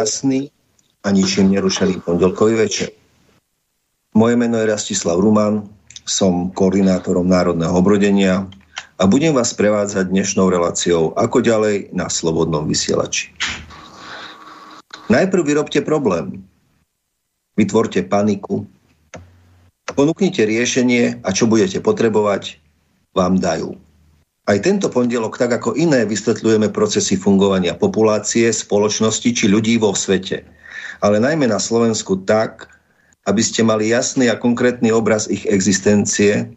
Krásny a ničím nerušený pondelkový večer. Moje meno je Rastislav Ruman, som koordinátorom Národného obrodenia a budem vás prevádzať dnešnou reláciou ako ďalej na Slobodnom vysielači. Najprv vyrobte problém. Vytvorte paniku. Ponúknite riešenie a čo budete potrebovať, vám dajú. Aj tento pondelok, tak ako iné, vysvetľujeme procesy fungovania populácie, spoločnosti či ľudí vo svete. Ale najmä na Slovensku tak, aby ste mali jasný a konkrétny obraz ich existencie,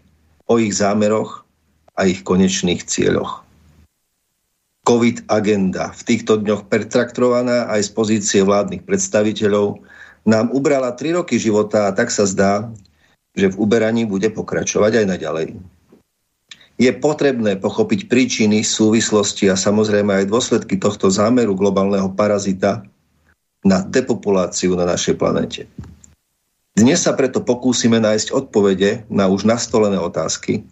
o ich zámeroch a ich konečných cieľoch. COVID agenda, v týchto dňoch pertraktovaná aj z pozície vládnych predstaviteľov, nám ubrala tri roky života a tak sa zdá, že v uberaní bude pokračovať aj naďalej je potrebné pochopiť príčiny, súvislosti a samozrejme aj dôsledky tohto zámeru globálneho parazita na depopuláciu na našej planete. Dnes sa preto pokúsime nájsť odpovede na už nastolené otázky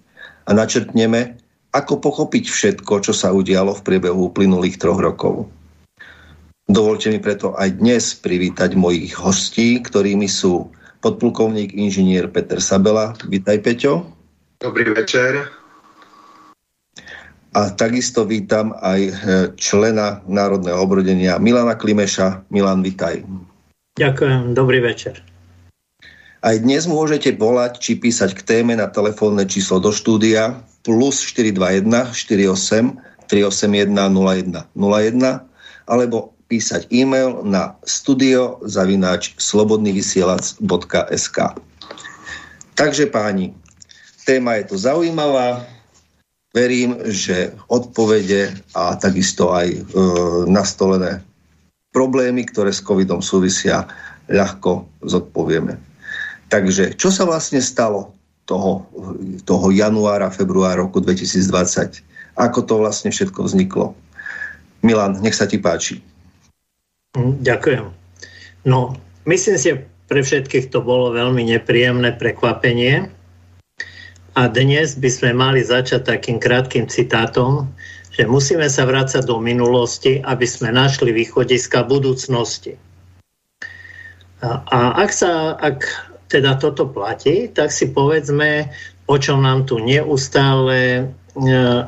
a načrtneme, ako pochopiť všetko, čo sa udialo v priebehu uplynulých troch rokov. Dovolte mi preto aj dnes privítať mojich hostí, ktorými sú podplukovník inžinier Peter Sabela. Vítaj, Peťo. Dobrý večer. A takisto vítam aj e, člena Národného obrodenia Milana Klimeša. Milan, vitaj. Ďakujem, dobrý večer. Aj dnes môžete volať či písať k téme na telefónne číslo do štúdia plus 421 48 381 01 01 alebo písať e-mail na studio zavináč slobodnyvysielac.sk Takže páni, téma je to zaujímavá, verím, že odpovede a takisto aj e, nastolené problémy, ktoré s covidom súvisia, ľahko zodpovieme. Takže čo sa vlastne stalo toho, toho januára, februára roku 2020? Ako to vlastne všetko vzniklo? Milan, nech sa ti páči. Hm, ďakujem. No, myslím si, pre všetkých to bolo veľmi nepríjemné prekvapenie, a dnes by sme mali začať takým krátkým citátom, že musíme sa vrácať do minulosti, aby sme našli východiska budúcnosti. A, a ak, sa, ak teda toto platí, tak si povedzme, o čom nám tu neustále e,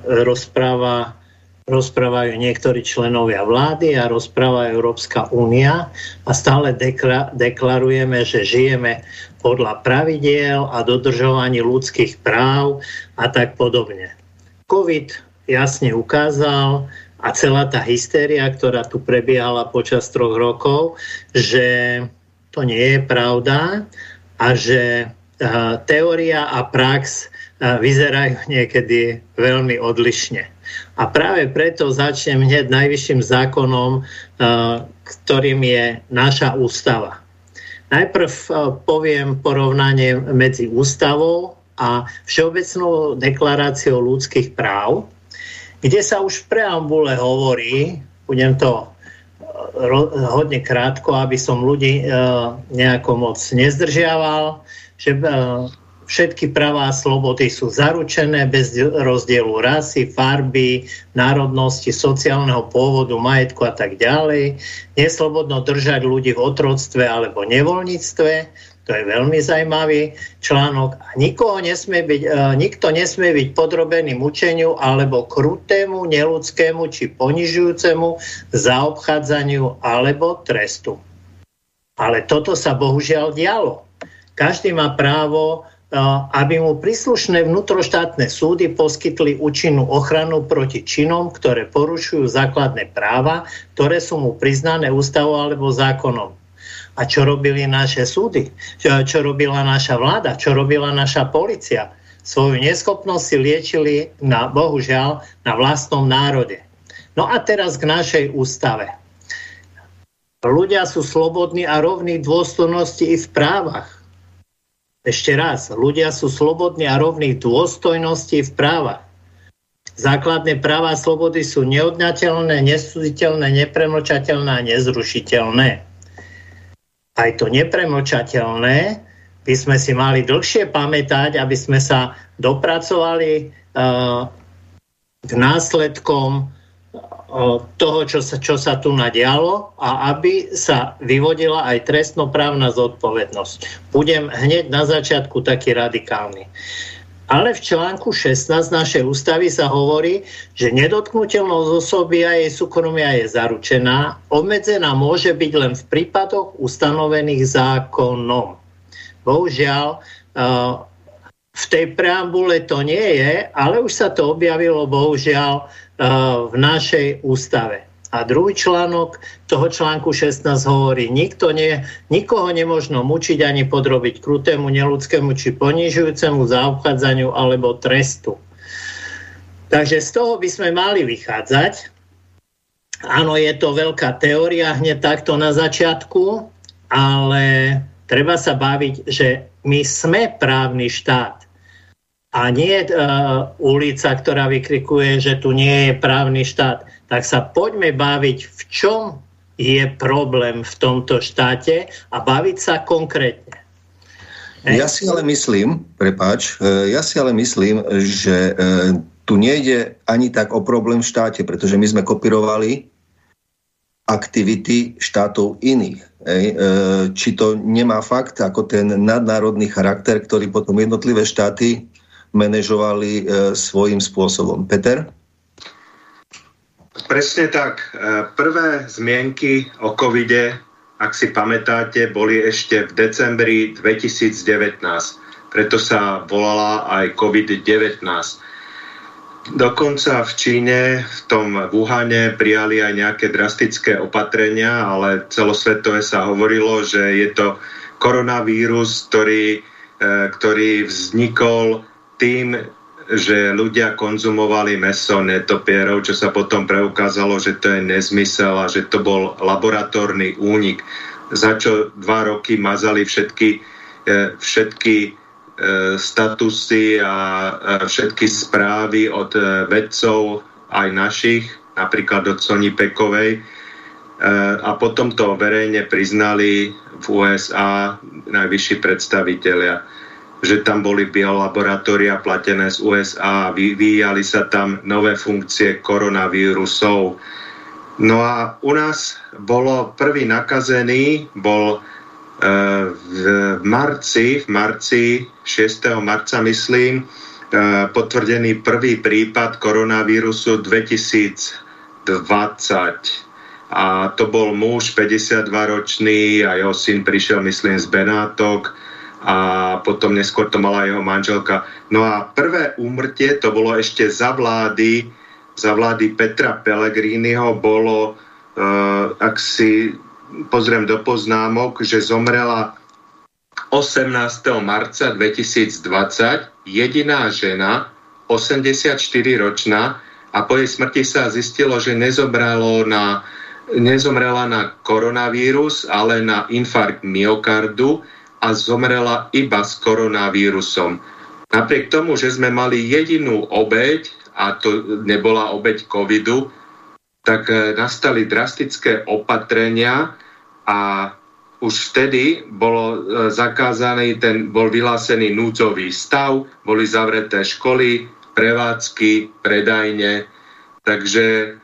rozpráva rozprávajú niektorí členovia vlády a rozpráva Európska únia a stále dekla- deklarujeme, že žijeme podľa pravidiel a dodržovaní ľudských práv a tak podobne. COVID jasne ukázal a celá tá hystéria, ktorá tu prebiehala počas troch rokov, že to nie je pravda a že teória a prax vyzerajú niekedy veľmi odlišne. A práve preto začnem hneď najvyšším zákonom, ktorým je naša ústava. Najprv poviem porovnanie medzi ústavou a Všeobecnou deklaráciou ľudských práv, kde sa už v preambule hovorí, budem to hodne krátko, aby som ľudí nejako moc nezdržiaval, že Všetky práva a slobody sú zaručené bez rozdielu rasy, farby, národnosti, sociálneho pôvodu, majetku a tak ďalej. Neslobodno držať ľudí v otroctve alebo nevoľníctve. To je veľmi zaujímavý článok. A nikoho nesmie byť, e, nikto nesmie byť podrobený mučeniu alebo krutému, neludskému či ponižujúcemu zaobchádzaniu alebo trestu. Ale toto sa bohužiaľ dialo. Každý má právo aby mu príslušné vnútroštátne súdy poskytli účinnú ochranu proti činom, ktoré porušujú základné práva, ktoré sú mu priznané ústavou alebo zákonom. A čo robili naše súdy? Čo, čo robila naša vláda? Čo robila naša policia? Svoju neschopnosť si liečili na, bohužiaľ, na vlastnom národe. No a teraz k našej ústave. Ľudia sú slobodní a rovní v dôstojnosti i v právach ešte raz, ľudia sú slobodní a rovní v dôstojnosti v práva. Základné práva a slobody sú neodňateľné, nesúditeľné, nepremlčateľné a nezrušiteľné. Aj to nepremlčateľné by sme si mali dlhšie pamätať, aby sme sa dopracovali uh, k následkom toho, čo sa, čo sa tu nadialo a aby sa vyvodila aj trestnoprávna zodpovednosť. Budem hneď na začiatku taký radikálny. Ale v článku 16 našej ústavy sa hovorí, že nedotknutelnosť osoby a jej súkromia je zaručená, obmedzená môže byť len v prípadoch ustanovených zákonom. Bohužiaľ, v tej preambule to nie je, ale už sa to objavilo bohužiaľ v našej ústave. A druhý článok toho článku 16 hovorí, nikto nie, nikoho nemožno mučiť ani podrobiť krutému, neludskému či ponižujúcemu zaobchádzaniu alebo trestu. Takže z toho by sme mali vychádzať. Áno, je to veľká teória hneď takto na začiatku, ale treba sa baviť, že my sme právny štát a nie uh, ulica, ktorá vykrikuje, že tu nie je právny štát, tak sa poďme baviť, v čom je problém v tomto štáte a baviť sa konkrétne. Ja si ale myslím, prepáč, e, ja si ale myslím, že e, tu nejde ani tak o problém v štáte, pretože my sme kopírovali aktivity štátov iných. Či to nemá fakt ako ten nadnárodný charakter, ktorý potom jednotlivé štáty manažovali e, svojím spôsobom. Peter? Presne tak. E, prvé zmienky o covide, ak si pamätáte, boli ešte v decembri 2019. Preto sa volala aj COVID-19. Dokonca v Číne, v tom Wuhane prijali aj nejaké drastické opatrenia, ale celosvetové sa hovorilo, že je to koronavírus, ktorý, e, ktorý vznikol tým, že ľudia konzumovali meso netopierov, čo sa potom preukázalo, že to je nezmysel a že to bol laboratórny únik, za čo dva roky mazali všetky, e, všetky e, statusy a všetky správy od e, vedcov, aj našich, napríklad od Sony Pekovej. A potom to verejne priznali v USA najvyšší predstavitelia že tam boli biolaboratória platené z USA vyvíjali sa tam nové funkcie koronavírusov. No a u nás bolo prvý nakazený, bol e, v marci, v marci, 6. marca myslím, e, potvrdený prvý prípad koronavírusu 2020 a to bol muž 52 ročný a jeho syn prišiel myslím z Benátok a potom neskôr to mala jeho manželka. No a prvé úmrtie, to bolo ešte za vlády, za vlády Petra Pellegriniho, bolo, uh, ak si pozriem do poznámok, že zomrela 18. marca 2020 jediná žena, 84-ročná, a po jej smrti sa zistilo, že nezomrelo na, nezomrela na koronavírus, ale na infarkt myokardu a zomrela iba s koronavírusom. Napriek tomu, že sme mali jedinú obeď, a to nebola obeď covidu, tak e, nastali drastické opatrenia a už vtedy bolo e, zakázaný, ten bol vyhlásený núdzový stav, boli zavreté školy, prevádzky, predajne, takže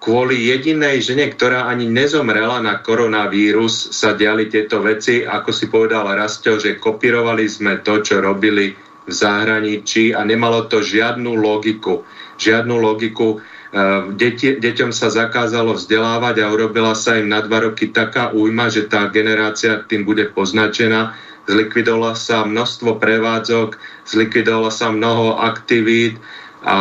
kvôli jedinej žene, ktorá ani nezomrela na koronavírus, sa diali tieto veci, ako si povedal Rasto, že kopírovali sme to, čo robili v zahraničí a nemalo to žiadnu logiku. Žiadnu logiku. E, deti, deťom sa zakázalo vzdelávať a urobila sa im na dva roky taká újma, že tá generácia tým bude poznačená. Zlikvidovalo sa množstvo prevádzok, zlikvidovalo sa mnoho aktivít, a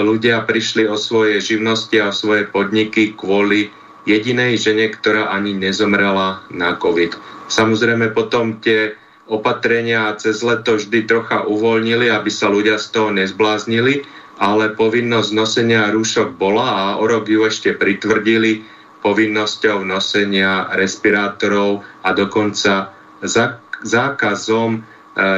ľudia prišli o svoje živnosti a svoje podniky kvôli jedinej žene, ktorá ani nezomrela na COVID. Samozrejme potom tie opatrenia cez leto vždy trocha uvoľnili, aby sa ľudia z toho nezbláznili, ale povinnosť nosenia rúšok bola a o rok ju ešte pritvrdili povinnosťou nosenia respirátorov a dokonca zákazom e,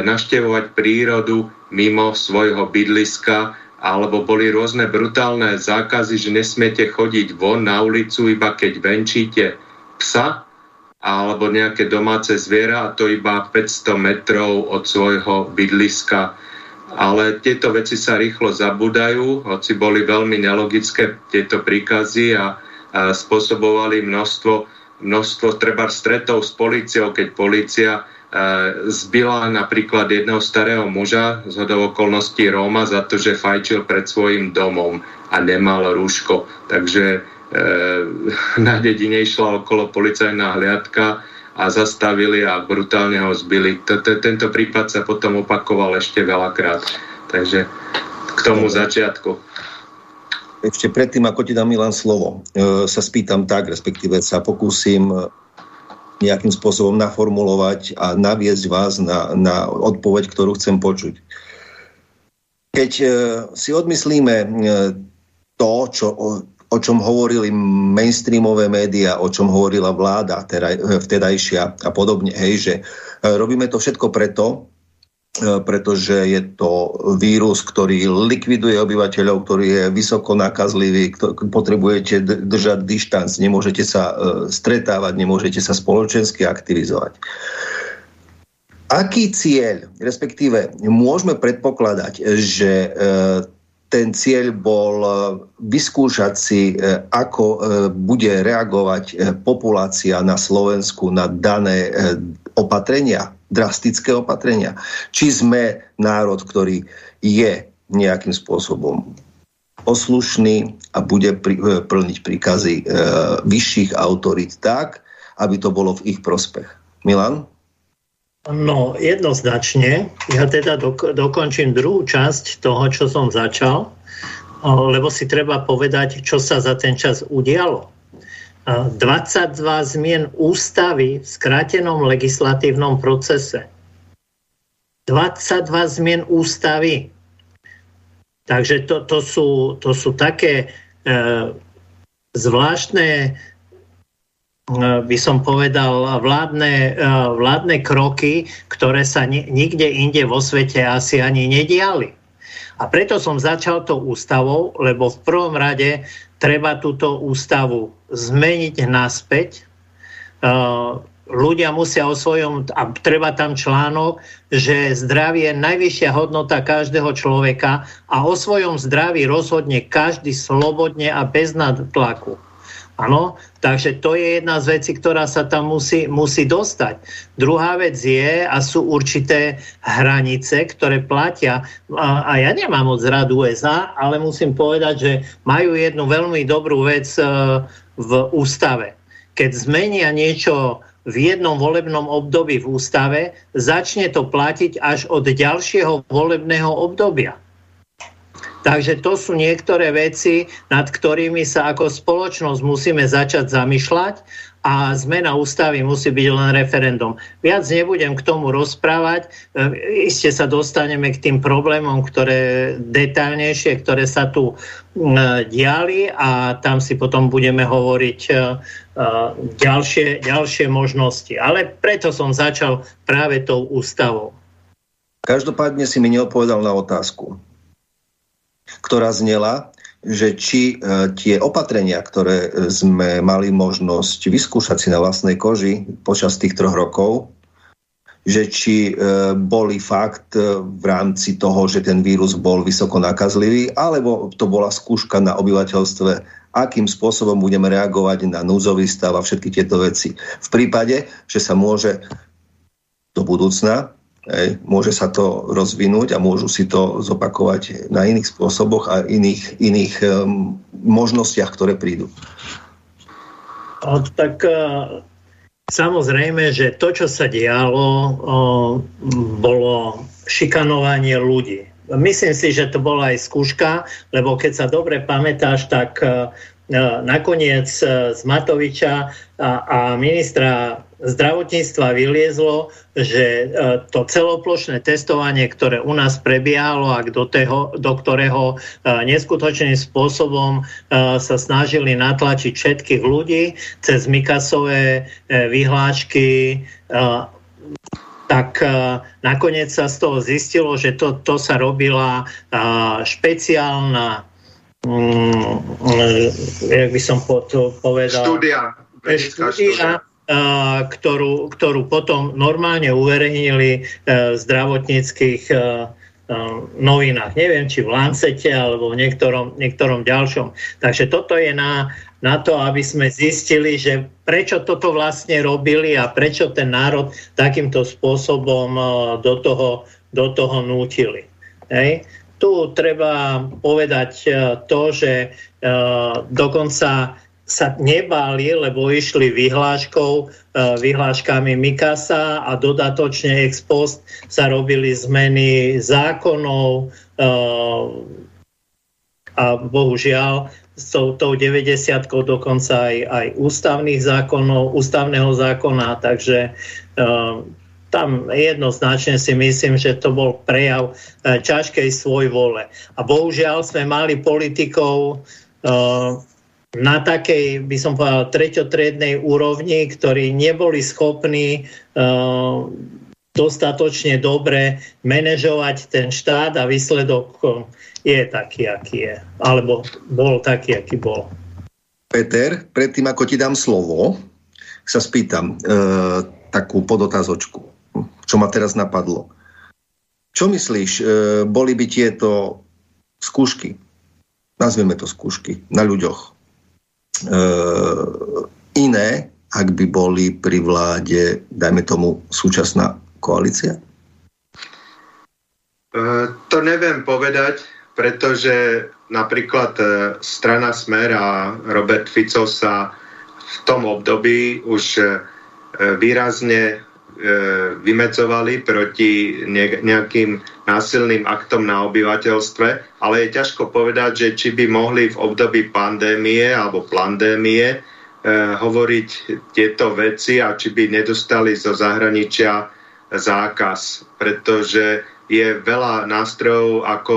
naštevovať prírodu mimo svojho bydliska alebo boli rôzne brutálne zákazy, že nesmiete chodiť von na ulicu, iba keď venčíte psa alebo nejaké domáce zviera a to iba 500 metrov od svojho bydliska. ale tieto veci sa rýchlo zabudajú, hoci boli veľmi nelogické tieto príkazy a, a spôsobovali množstvo, množstvo treba stretov s policiou, keď policia e, zbila napríklad jedného starého muža z hodov okolností Róma za to, že fajčil pred svojim domom a nemal rúško. Takže e, na dedine išla okolo policajná hliadka a zastavili a brutálne ho zbili. Tento prípad sa potom opakoval ešte veľakrát. Takže k tomu začiatku. Ešte predtým, ako ti dám Milan slovo, e, sa spýtam tak, respektíve sa pokúsim nejakým spôsobom naformulovať a naviesť vás na, na odpoveď, ktorú chcem počuť. Keď e, si odmyslíme e, to, čo o čom hovorili mainstreamové médiá, o čom hovorila vláda vtedajšia a podobne. Hej, že e, robíme to všetko preto, e, pretože je to vírus, ktorý likviduje obyvateľov, ktorý je vysoko nakazlivý, potrebujete držať dištanc, nemôžete sa e, stretávať, nemôžete sa spoločensky aktivizovať. Aký cieľ, respektíve môžeme predpokladať, že ten cieľ bol e, vyskúšať si, e, ako e, bude reagovať populácia na Slovensku na dané opatrenia, drastické opatrenia. Či sme národ, ktorý je nejakým spôsobom poslušný a bude plniť príkazy vyšších autorít tak, aby to bolo v ich prospech. Milan? No, jednoznačne. Ja teda dok- dokončím druhú časť toho, čo som začal, lebo si treba povedať, čo sa za ten čas udialo. 22 zmien ústavy v skrátenom legislatívnom procese. 22 zmien ústavy. Takže to, to, sú, to sú také e, zvláštne E, by som povedal, vládne, e, vládne kroky, ktoré sa nikde inde vo svete asi ani nediali. A preto som začal to ústavou, lebo v prvom rade treba túto ústavu zmeniť naspäť. E, ľudia musia o svojom, a treba tam článok, že zdravie je najvyššia hodnota každého človeka a o svojom zdraví rozhodne každý slobodne a bez nadtlaku. Áno, takže to je jedna z vecí, ktorá sa tam musí, musí dostať. Druhá vec je, a sú určité hranice, ktoré platia, a, a ja nemám moc rád USA, ale musím povedať, že majú jednu veľmi dobrú vec e, v ústave. Keď zmenia niečo v jednom volebnom období v ústave, začne to platiť až od ďalšieho volebného obdobia. Takže to sú niektoré veci, nad ktorými sa ako spoločnosť musíme začať zamýšľať a zmena ústavy musí byť len referendum. Viac nebudem k tomu rozprávať, e, iste sa dostaneme k tým problémom, ktoré detaľnejšie, ktoré sa tu diali a tam si potom budeme hovoriť e, e, ďalšie, ďalšie možnosti. Ale preto som začal práve tou ústavou. Každopádne si mi neodpovedal na otázku ktorá znela, že či e, tie opatrenia, ktoré sme mali možnosť vyskúšať si na vlastnej koži počas tých troch rokov, že či e, boli fakt e, v rámci toho, že ten vírus bol vysoko nakazlivý, alebo to bola skúška na obyvateľstve, akým spôsobom budeme reagovať na núzový stav a všetky tieto veci. V prípade, že sa môže do budúcna Hej. Môže sa to rozvinúť a môžu si to zopakovať na iných spôsoboch a iných, iných um, možnostiach, ktoré prídu. O, tak uh, samozrejme, že to, čo sa dialo, uh, bolo šikanovanie ľudí. Myslím si, že to bola aj skúška, lebo keď sa dobre pamätáš, tak uh, nakoniec z Matoviča a, a ministra zdravotníctva vyliezlo, že e, to celoplošné testovanie, ktoré u nás prebiehalo a do, teho, do ktorého e, neskutočným spôsobom e, sa snažili natlačiť všetkých ľudí cez Mikasové vyhlášky, tak nakoniec sa z toho zistilo, že to, to sa robila špeciálna mm, jak by som povedal... Štúdia. Štúdia, ktorú, ktorú potom normálne uverejnili e, v zdravotníckých e, novinách. Neviem, či v Lancete alebo v niektorom, niektorom ďalšom. Takže toto je na, na to, aby sme zistili, že prečo toto vlastne robili a prečo ten národ takýmto spôsobom do toho, do toho nútili. Hej. Tu treba povedať to, že dokonca sa nebáli, lebo išli vyhláškou, e, vyhláškami Mikasa a dodatočne ex post sa robili zmeny zákonov e, a bohužiaľ s tou, tou 90 dokonca aj, aj ústavných zákonov, ústavného zákona, takže e, tam jednoznačne si myslím, že to bol prejav ťažkej svoj vole. A bohužiaľ sme mali politikov, na takej, by som povedal, treťotriednej úrovni, ktorí neboli schopní uh, dostatočne dobre manažovať ten štát a výsledok uh, je taký, aký je. Alebo bol taký, aký bol. Peter, predtým ako ti dám slovo, sa spýtam uh, takú podotázočku, čo ma teraz napadlo. Čo myslíš, boli by tieto skúšky, nazvieme to skúšky, na ľuďoch, E, iné, ak by boli pri vláde, dajme tomu, súčasná koalícia? E, to neviem povedať, pretože napríklad e, strana Smer a Robert Fico sa v tom období už výrazne vymedzovali proti nejakým násilným aktom na obyvateľstve, ale je ťažko povedať, že či by mohli v období pandémie alebo plandémie e, hovoriť tieto veci a či by nedostali zo zahraničia zákaz, pretože je veľa nástrojov, ako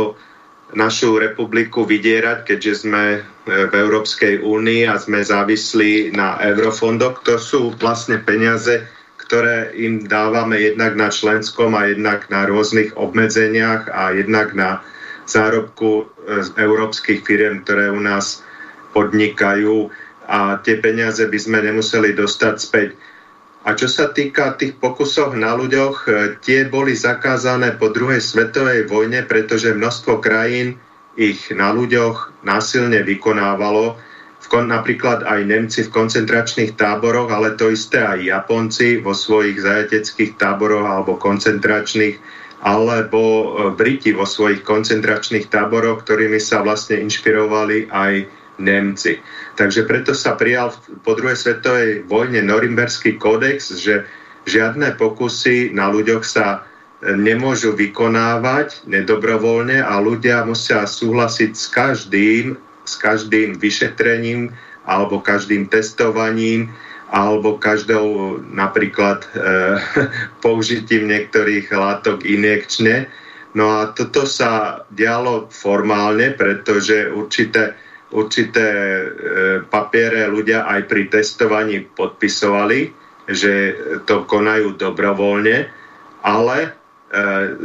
našu republiku vydierať, keďže sme e, v Európskej únii a sme závislí na eurofondoch. To sú vlastne peniaze, ktoré im dávame jednak na členskom a jednak na rôznych obmedzeniach a jednak na zárobku z európskych firiem, ktoré u nás podnikajú a tie peniaze by sme nemuseli dostať späť. A čo sa týka tých pokusov na ľuďoch, e, tie boli zakázané po druhej svetovej vojne, pretože množstvo krajín ich na ľuďoch násilne vykonávalo napríklad aj Nemci v koncentračných táboroch, ale to isté aj Japonci vo svojich zajateckých táboroch alebo koncentračných, alebo e, Briti vo svojich koncentračných táboroch, ktorými sa vlastne inšpirovali aj Nemci. Takže preto sa prijal po druhej svetovej vojne Norimberský kódex, že žiadne pokusy na ľuďoch sa e, nemôžu vykonávať nedobrovoľne a ľudia musia súhlasiť s každým s každým vyšetrením alebo každým testovaním alebo každou napríklad e, použitím niektorých látok injekčne. No a toto sa dialo formálne, pretože určité, určité e, papiere ľudia aj pri testovaní podpisovali, že to konajú dobrovoľne, ale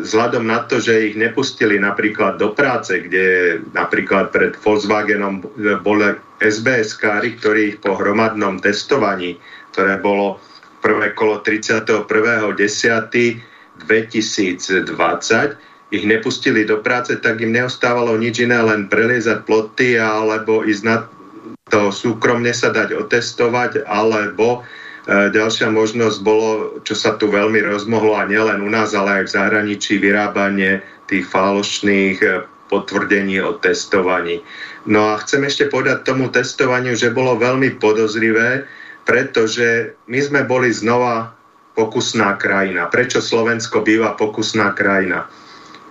vzhľadom na to, že ich nepustili napríklad do práce, kde napríklad pred Volkswagenom boli SBS-kári, ktorí ich po hromadnom testovaní, ktoré bolo prvé kolo 31.10.2020, ich nepustili do práce, tak im neostávalo nič iné, len preliezať ploty alebo ísť na to súkromne sa dať otestovať, alebo E, ďalšia možnosť bolo, čo sa tu veľmi rozmohlo a nielen u nás, ale aj v zahraničí, vyrábanie tých falošných e, potvrdení o testovaní. No a chcem ešte povedať tomu testovaniu, že bolo veľmi podozrivé, pretože my sme boli znova pokusná krajina. Prečo Slovensko býva pokusná krajina?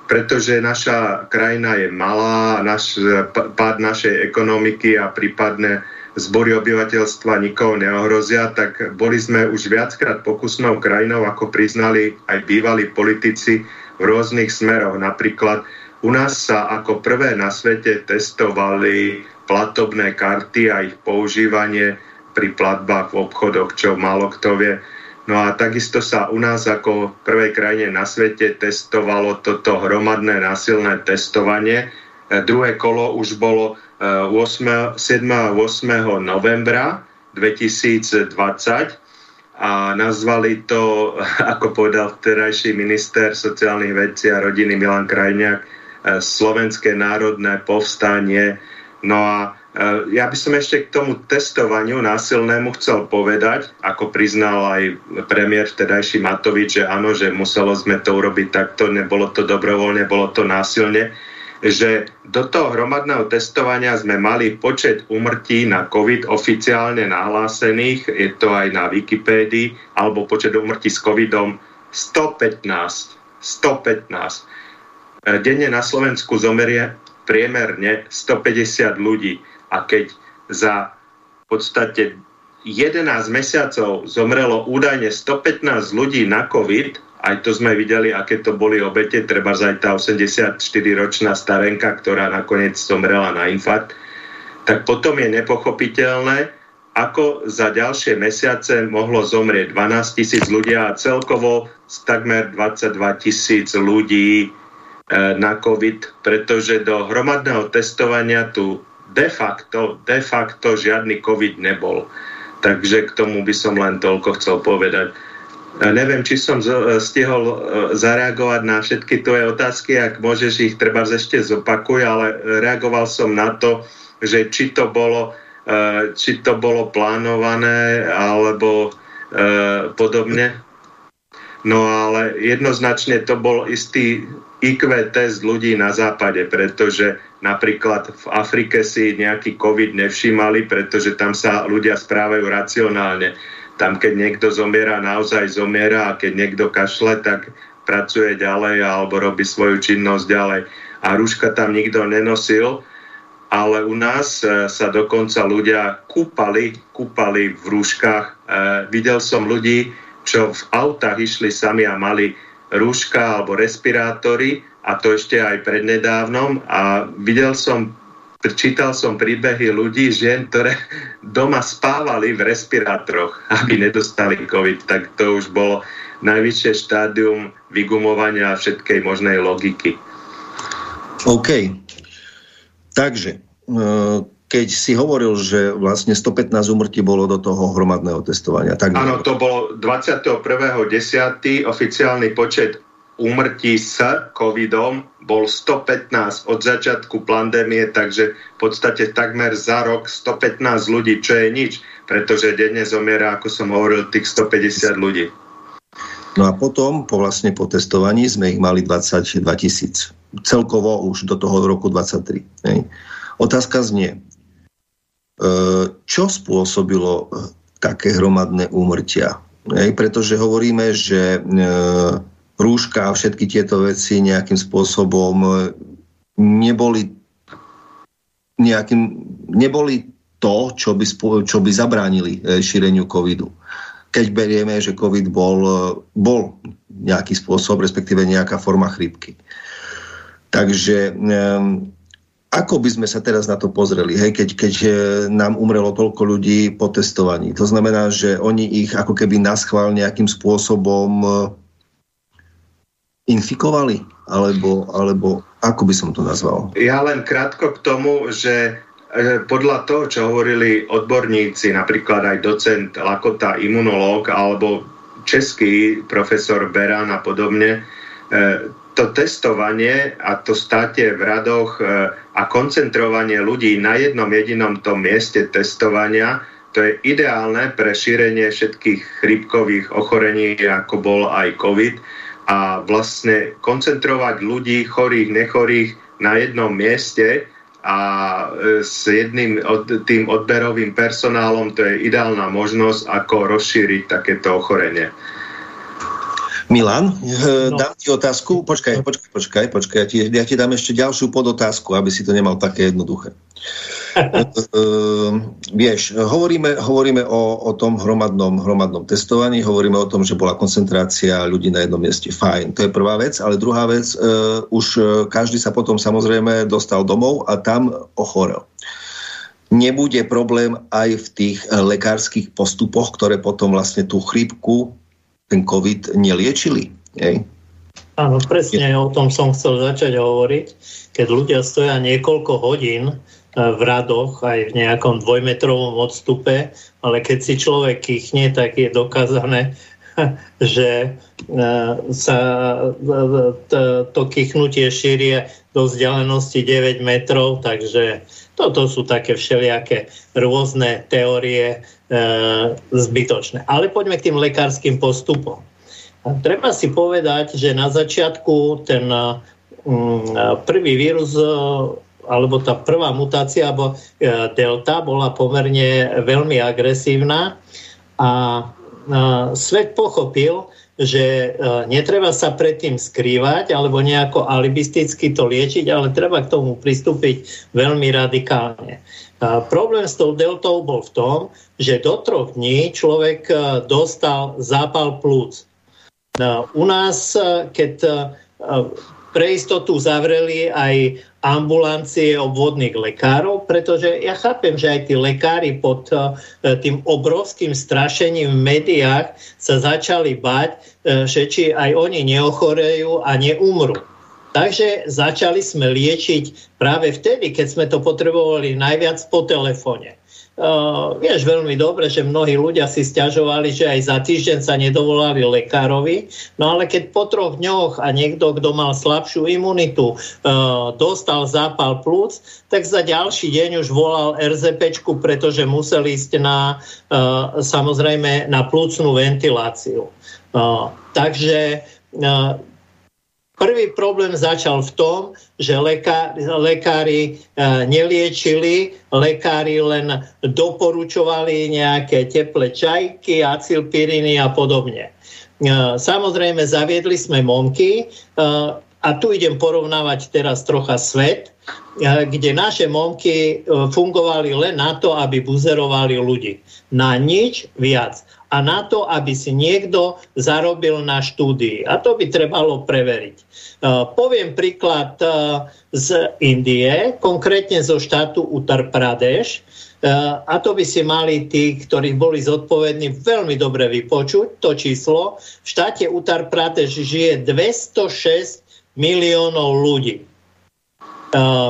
Pretože naša krajina je malá, naš, pád našej ekonomiky a prípadne zbory obyvateľstva nikoho neohrozia, tak boli sme už viackrát pokusnou krajinou, ako priznali aj bývalí politici v rôznych smeroch. Napríklad u nás sa ako prvé na svete testovali platobné karty a ich používanie pri platbách v obchodoch, čo málo kto vie. No a takisto sa u nás ako prvej krajine na svete testovalo toto hromadné násilné testovanie. Druhé kolo už bolo 8, 7. a 8. novembra 2020 a nazvali to, ako povedal vterajší minister sociálnych vecí a rodiny Milan Krajniak, e, Slovenské národné povstanie. No a e, ja by som ešte k tomu testovaniu násilnému chcel povedať, ako priznal aj premiér vtedajší Matovič, že áno, že muselo sme to urobiť takto, nebolo to dobrovoľne, bolo to násilne že do toho hromadného testovania sme mali počet umrtí na COVID oficiálne nahlásených, je to aj na Wikipédii, alebo počet umrtí s COVIDom 115. 115. E, denne na Slovensku zomerie priemerne 150 ľudí a keď za v podstate 11 mesiacov zomrelo údajne 115 ľudí na COVID, aj to sme videli, aké to boli obete, treba aj tá 84-ročná starenka, ktorá nakoniec zomrela na infarkt, tak potom je nepochopiteľné, ako za ďalšie mesiace mohlo zomrieť 12 tisíc ľudí a celkovo takmer 22 tisíc ľudí e, na COVID, pretože do hromadného testovania tu de facto, de facto žiadny COVID nebol. Takže k tomu by som len toľko chcel povedať. Neviem, či som e, stihol e, zareagovať na všetky tvoje otázky, ak môžeš ich treba ešte zopakuj, ale reagoval som na to, že či to bolo, e, či to bolo plánované alebo podobne. No ale jednoznačne to bol istý IQ test ľudí na západe, pretože napríklad v Afrike si nejaký COVID nevšímali, pretože tam sa ľudia správajú racionálne tam keď niekto zomiera, naozaj zomiera a keď niekto kašle, tak pracuje ďalej alebo robí svoju činnosť ďalej. A rúška tam nikto nenosil, ale u nás e, sa dokonca ľudia kúpali, kúpali v rúškach. E, videl som ľudí, čo v autách išli sami a mali rúška alebo respirátory a to ešte aj prednedávnom a videl som čítal som príbehy ľudí, žien, ktoré doma spávali v respirátoroch, aby nedostali COVID, tak to už bolo najvyššie štádium vygumovania všetkej možnej logiky. OK. Takže, e, keď si hovoril, že vlastne 115 umrtí bolo do toho hromadného testovania. Tak... Áno, to bolo 21.10. oficiálny počet úmrtí s covidom bol 115 od začiatku pandémie, takže v podstate takmer za rok 115 ľudí, čo je nič, pretože denne zomiera, ako som hovoril, tých 150 ľudí. No a potom, po vlastne po testovaní, sme ich mali 22 tisíc. Celkovo už do toho roku 23. Hej. Otázka znie, e, čo spôsobilo e, také hromadné úmrtia? Pretože hovoríme, že e, rúška a všetky tieto veci nejakým spôsobom e, neboli nejakým, neboli to, čo by, čo by zabránili e, šíreniu covidu. Keď berieme, že covid bol, e, bol nejaký spôsob, respektíve nejaká forma chrípky. Takže ako by sme sa teraz na to pozreli, hej, keď, keď nám umrelo toľko ľudí po testovaní? To znamená, že oni ich ako keby naschvál nejakým spôsobom infikovali? Alebo, alebo ako by som to nazval? Ja len krátko k tomu, že e, podľa toho, čo hovorili odborníci, napríklad aj docent Lakota, imunológ, alebo český profesor Beran a podobne, e, to testovanie a to státie v radoch e, a koncentrovanie ľudí na jednom jedinom tom mieste testovania, to je ideálne pre šírenie všetkých chrípkových ochorení, ako bol aj COVID a vlastne koncentrovať ľudí, chorých, nechorých na jednom mieste a e, s jedným od, tým odberovým personálom to je ideálna možnosť, ako rozšíriť takéto ochorenie. Milan, e, no. dám ti otázku. Počkaj, počkaj, počkaj, počkaj. Ja ti, ja ti dám ešte ďalšiu podotázku, aby si to nemal také jednoduché. uh, vieš, hovoríme, hovoríme o, o tom hromadnom, hromadnom testovaní, hovoríme o tom, že bola koncentrácia ľudí na jednom mieste. Fajn, to je prvá vec, ale druhá vec, uh, už každý sa potom samozrejme dostal domov a tam ochorel. Nebude problém aj v tých lekárskych postupoch, ktoré potom vlastne tú chrípku, ten COVID neliečili. Hej? Áno, presne o tom som chcel začať hovoriť. Keď ľudia stoja niekoľko hodín v radoch, aj v nejakom dvojmetrovom odstupe, ale keď si človek kýchne, tak je dokázané, že sa to kýchnutie šírie do vzdialenosti 9 metrov, takže toto sú také všelijaké rôzne teórie zbytočné. Ale poďme k tým lekárskym postupom. Treba si povedať, že na začiatku ten mm, prvý vírus e, alebo tá prvá mutácia alebo e, delta bola pomerne veľmi agresívna a e, svet pochopil, že netreba sa predtým skrývať alebo nejako alibisticky to liečiť, ale treba k tomu pristúpiť veľmi radikálne. A problém s tou deltou bol v tom, že do troch dní človek dostal zápal plúc. U nás, keď pre istotu zavreli aj ambulancie obvodných lekárov, pretože ja chápem, že aj tí lekári pod eh, tým obrovským strašením v médiách sa začali bať, že či aj oni neochorejú a neumrú. Takže začali sme liečiť práve vtedy, keď sme to potrebovali najviac po telefóne. Uh, vieš veľmi dobre, že mnohí ľudia si stiažovali, že aj za týždeň sa nedovolali lekárovi, no ale keď po troch dňoch a niekto, kto mal slabšiu imunitu, uh, dostal zápal plúc, tak za ďalší deň už volal RZP, pretože musel ísť na, uh, samozrejme, na plúcnú ventiláciu. Takže Prvý problém začal v tom, že lekári, e, neliečili, lekári len doporučovali nejaké teplé čajky, acilpiriny a podobne. E, samozrejme, zaviedli sme monky e, a tu idem porovnávať teraz trocha svet, kde naše momky fungovali len na to, aby buzerovali ľudí. Na nič viac a na to, aby si niekto zarobil na štúdii. A to by trebalo preveriť. Uh, poviem príklad uh, z Indie, konkrétne zo štátu Uttar Pradesh. Uh, a to by si mali tí, ktorí boli zodpovední, veľmi dobre vypočuť to číslo. V štáte Uttar Pradesh žije 206 miliónov ľudí.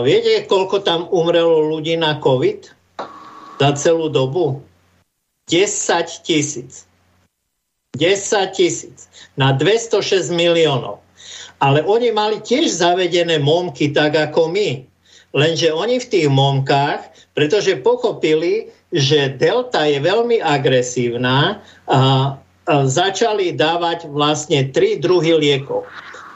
Viete, koľko tam umrelo ľudí na COVID za celú dobu? 10 tisíc. 10 tisíc na 206 miliónov. Ale oni mali tiež zavedené momky tak ako my. Lenže oni v tých momkách, pretože pochopili, že delta je veľmi agresívna, a, začali dávať vlastne tri druhy liekov.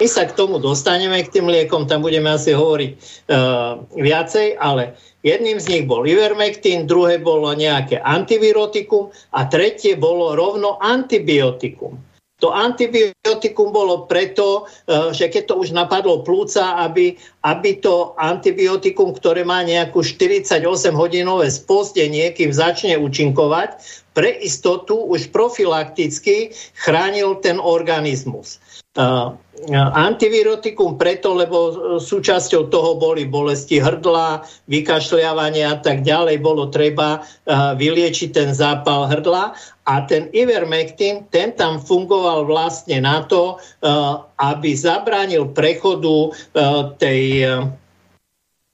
My sa k tomu dostaneme, k tým liekom, tam budeme asi hovoriť uh, viacej, ale Jedným z nich bol ivermectin, druhé bolo nejaké antivirotikum a tretie bolo rovno antibiotikum. To antibiotikum bolo preto, e, že keď to už napadlo plúca, aby, aby to antibiotikum, ktoré má nejakú 48-hodinové spozdenie, kým začne účinkovať, pre istotu už profilakticky chránil ten organizmus. Antivirotikum preto, lebo súčasťou toho boli bolesti hrdla, vykašľavanie a tak ďalej. Bolo treba vyliečiť ten zápal hrdla a ten ivermectin, ten tam fungoval vlastne na to, aby zabránil prechodu tej,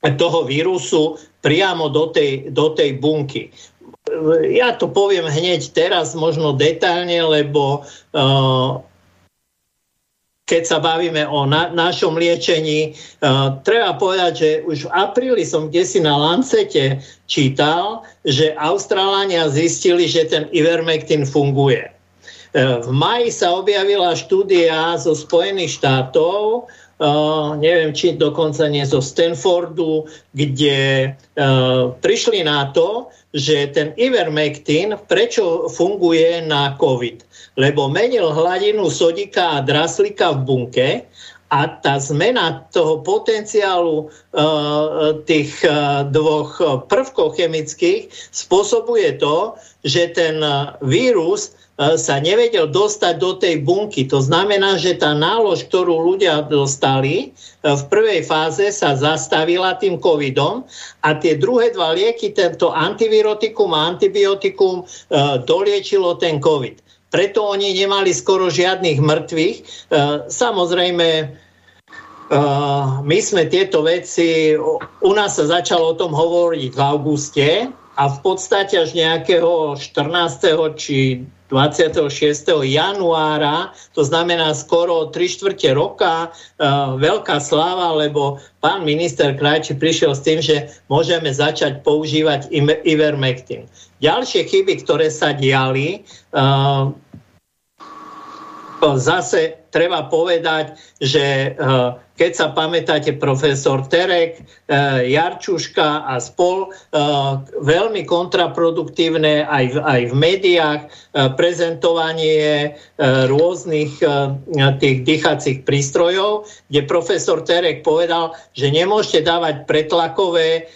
toho vírusu priamo do tej, do tej bunky ja to poviem hneď teraz, možno detailne, lebo uh, keď sa bavíme o na, našom liečení, uh, treba povedať, že už v apríli som kde si na Lancete čítal, že Austrálania zistili, že ten Ivermectin funguje. Uh, v maji sa objavila štúdia zo Spojených štátov, Uh, neviem, či dokonca nie zo Stanfordu, kde uh, prišli na to, že ten Ivermectin prečo funguje na COVID? Lebo menil hladinu sodika a draslika v bunke a tá zmena toho potenciálu e, tých dvoch prvkov chemických spôsobuje to, že ten vírus sa nevedel dostať do tej bunky. To znamená, že tá nálož, ktorú ľudia dostali v prvej fáze sa zastavila tým covidom a tie druhé dva lieky, tento antivirotikum a antibiotikum doliečilo ten covid preto oni nemali skoro žiadnych mŕtvych. E, samozrejme, my sme tieto veci, u nás sa začalo o tom hovoriť v auguste a v podstate až nejakého 14. či 26. januára, to znamená skoro 3 štvrte roka, uh, veľká sláva, lebo pán minister Krajči prišiel s tým, že môžeme začať používať Ivermectin. Ďalšie chyby, ktoré sa diali, uh, zase treba povedať, že uh, keď sa pamätáte, profesor Terek, uh, Jarčuška a spol, uh, veľmi kontraproduktívne aj v, aj v médiách, prezentovanie rôznych tých dýchacích prístrojov, kde profesor Terek povedal, že nemôžete dávať pretlakové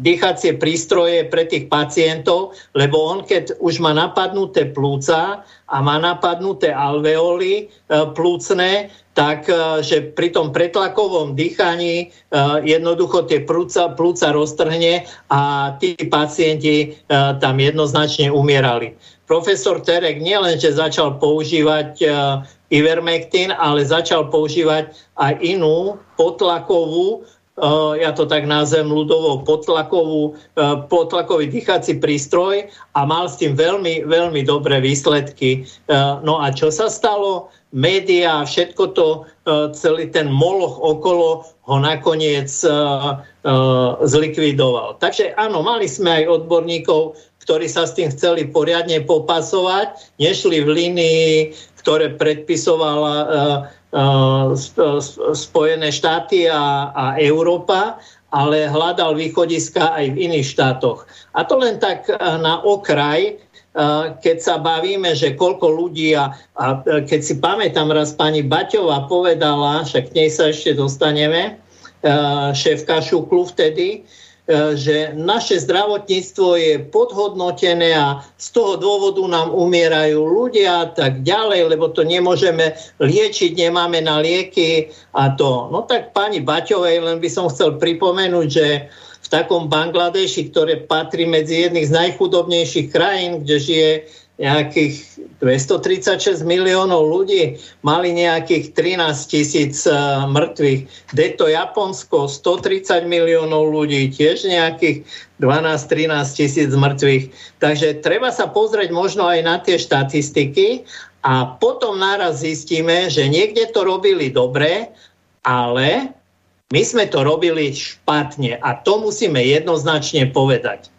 dýchacie prístroje pre tých pacientov, lebo on keď už má napadnuté plúca a má napadnuté alveoly plúcne, tak e, že pri tom pretlakovom dýchaní e, jednoducho tie plúca, plúca roztrhne a tí pacienti e, tam jednoznačne umierali. Profesor Terek nielenže začal používať Ivermectin, ale začal používať aj inú potlakovú ja to tak nazvem ľudovo potlakovú, potlakový dýchací prístroj a mal s tým veľmi, veľmi dobré výsledky. No a čo sa stalo? Médiá, všetko to, e, celý ten moloch okolo ho nakoniec e, e, zlikvidoval. Takže áno, mali sme aj odborníkov, ktorí sa s tým chceli poriadne popasovať, nešli v línii, ktoré predpisovala Spojené štáty a, a Európa, ale hľadal východiska aj v iných štátoch. A to len tak na okraj, keď sa bavíme, že koľko ľudí a, a keď si pamätám raz pani Baťová povedala, však k nej sa ešte dostaneme, šéfka Šuklu vtedy, že naše zdravotníctvo je podhodnotené a z toho dôvodu nám umierajú ľudia a tak ďalej, lebo to nemôžeme liečiť, nemáme na lieky a to. No tak pani Baťovej len by som chcel pripomenúť, že v takom Bangladeši, ktoré patrí medzi jedných z najchudobnejších krajín, kde žije nejakých 236 miliónov ľudí, mali nejakých 13 tisíc e, mŕtvych. Deto Japonsko 130 miliónov ľudí, tiež nejakých 12-13 tisíc mŕtvych. Takže treba sa pozrieť možno aj na tie štatistiky a potom naraz zistíme, že niekde to robili dobre, ale my sme to robili špatne a to musíme jednoznačne povedať.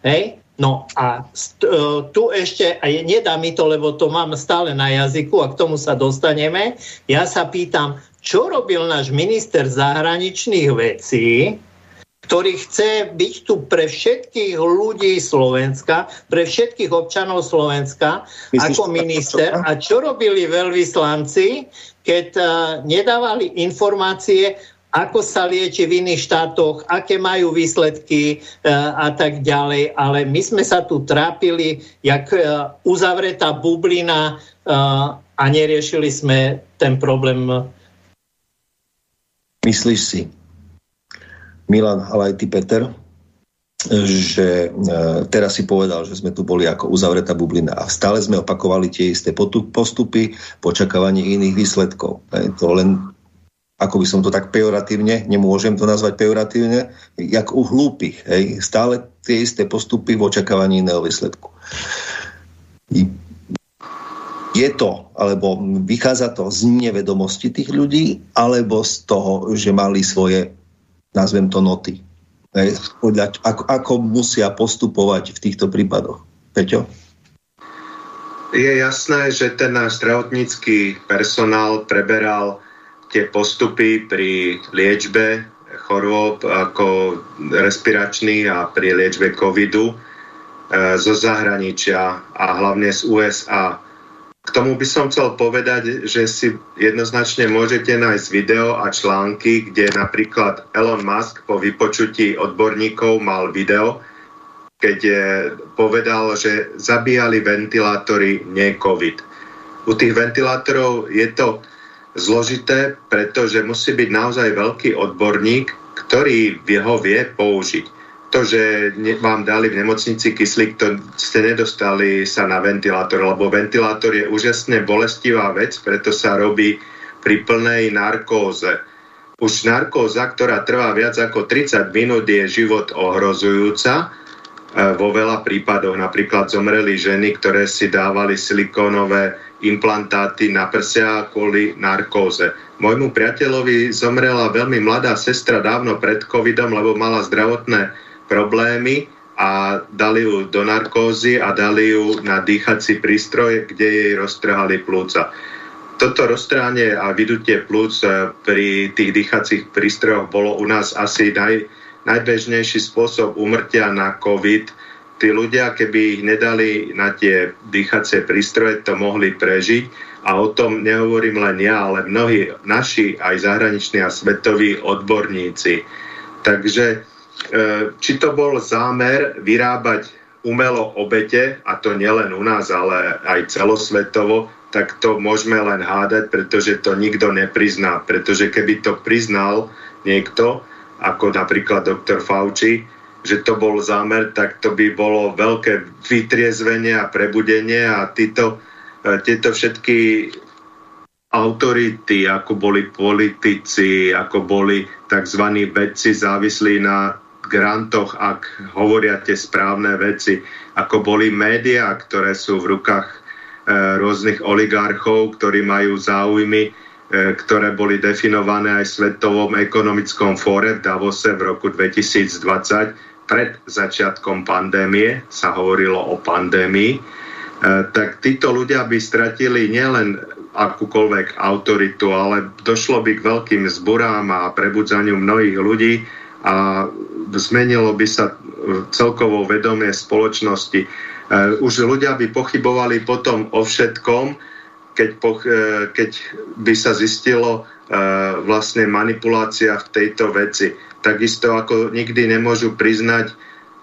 Hej? No a st- e, tu ešte, a nedá mi to, lebo to mám stále na jazyku a k tomu sa dostaneme, ja sa pýtam, čo robil náš minister zahraničných vecí, ktorý chce byť tu pre všetkých ľudí Slovenska, pre všetkých občanov Slovenska Myslíš, ako minister. A čo robili veľvyslanci, keď uh, nedávali informácie ako sa lieči v iných štátoch, aké majú výsledky e, a tak ďalej. Ale my sme sa tu trápili, jak e, uzavretá bublina e, a neriešili sme ten problém. Myslíš si, Milan, ale aj ty, Peter, že teraz si povedal, že sme tu boli ako uzavretá bublina a stále sme opakovali tie isté postupy v očakávaní iných výsledkov. To len ako by som to tak pejoratívne, nemôžem to nazvať pejoratívne, jak u hlúpych. Hej? Stále tie isté postupy v očakávaní iného výsledku. Je to, alebo vychádza to z nevedomosti tých ľudí, alebo z toho, že mali svoje, nazvem to, noty. Hej? Ako, ako musia postupovať v týchto prípadoch. Peťo? Je jasné, že ten náš zdravotnícky personál preberal tie postupy pri liečbe chorôb ako respiračný a pri liečbe covidu e, zo zahraničia a hlavne z USA. K tomu by som chcel povedať, že si jednoznačne môžete nájsť video a články, kde napríklad Elon Musk po vypočutí odborníkov mal video, keď je, povedal, že zabíjali ventilátory, nie COVID. U tých ventilátorov je to zložité, pretože musí byť naozaj veľký odborník, ktorý ho vie použiť. To, že vám dali v nemocnici kyslík, to ste nedostali sa na ventilátor, lebo ventilátor je úžasne bolestivá vec, preto sa robí pri plnej narkóze. už narkóza, ktorá trvá viac ako 30 minút, je život ohrozujúca. E, vo veľa prípadoch napríklad zomreli ženy, ktoré si dávali silikónové implantáty na prsia kvôli narkóze. Môjmu priateľovi zomrela veľmi mladá sestra dávno pred covidom, lebo mala zdravotné problémy a dali ju do narkózy a dali ju na dýchací prístroj, kde jej roztrhali plúca toto roztrhanie a vydutie plúc eh, pri tých dýchacích prístrojoch bolo u nás asi naj, najbežnejší spôsob umrtia na COVID. Tí ľudia, keby ich nedali na tie dýchacie prístroje, to mohli prežiť. A o tom nehovorím len ja, ale mnohí naši aj zahraniční a svetoví odborníci. Takže eh, či to bol zámer vyrábať umelo obete, a to nielen u nás, ale aj celosvetovo, tak to môžeme len hádať, pretože to nikto neprizná. Pretože keby to priznal niekto, ako napríklad doktor Fauci, že to bol zámer, tak to by bolo veľké vytriezvenie a prebudenie a títo, e, tieto všetky autority, ako boli politici, ako boli tzv. vedci závislí na grantoch, ak hovoria tie správne veci, ako boli médiá, ktoré sú v rukách E, rôznych oligarchov, ktorí majú záujmy, ktoré boli definované aj v Svetovom ekonomickom fóre v Davose v roku 2020. Pred začiatkom pandémie sa hovorilo o pandémii. E, tak títo ľudia by stratili nielen akúkoľvek autoritu, ale došlo by k veľkým zburám a prebudzaniu mnohých ľudí a zmenilo by sa celkovo vedomie spoločnosti. Eh, už ľudia by pochybovali potom o všetkom, keď, po, eh, keď by sa zistilo eh, vlastne manipulácia v tejto veci. Takisto ako nikdy nemôžu priznať,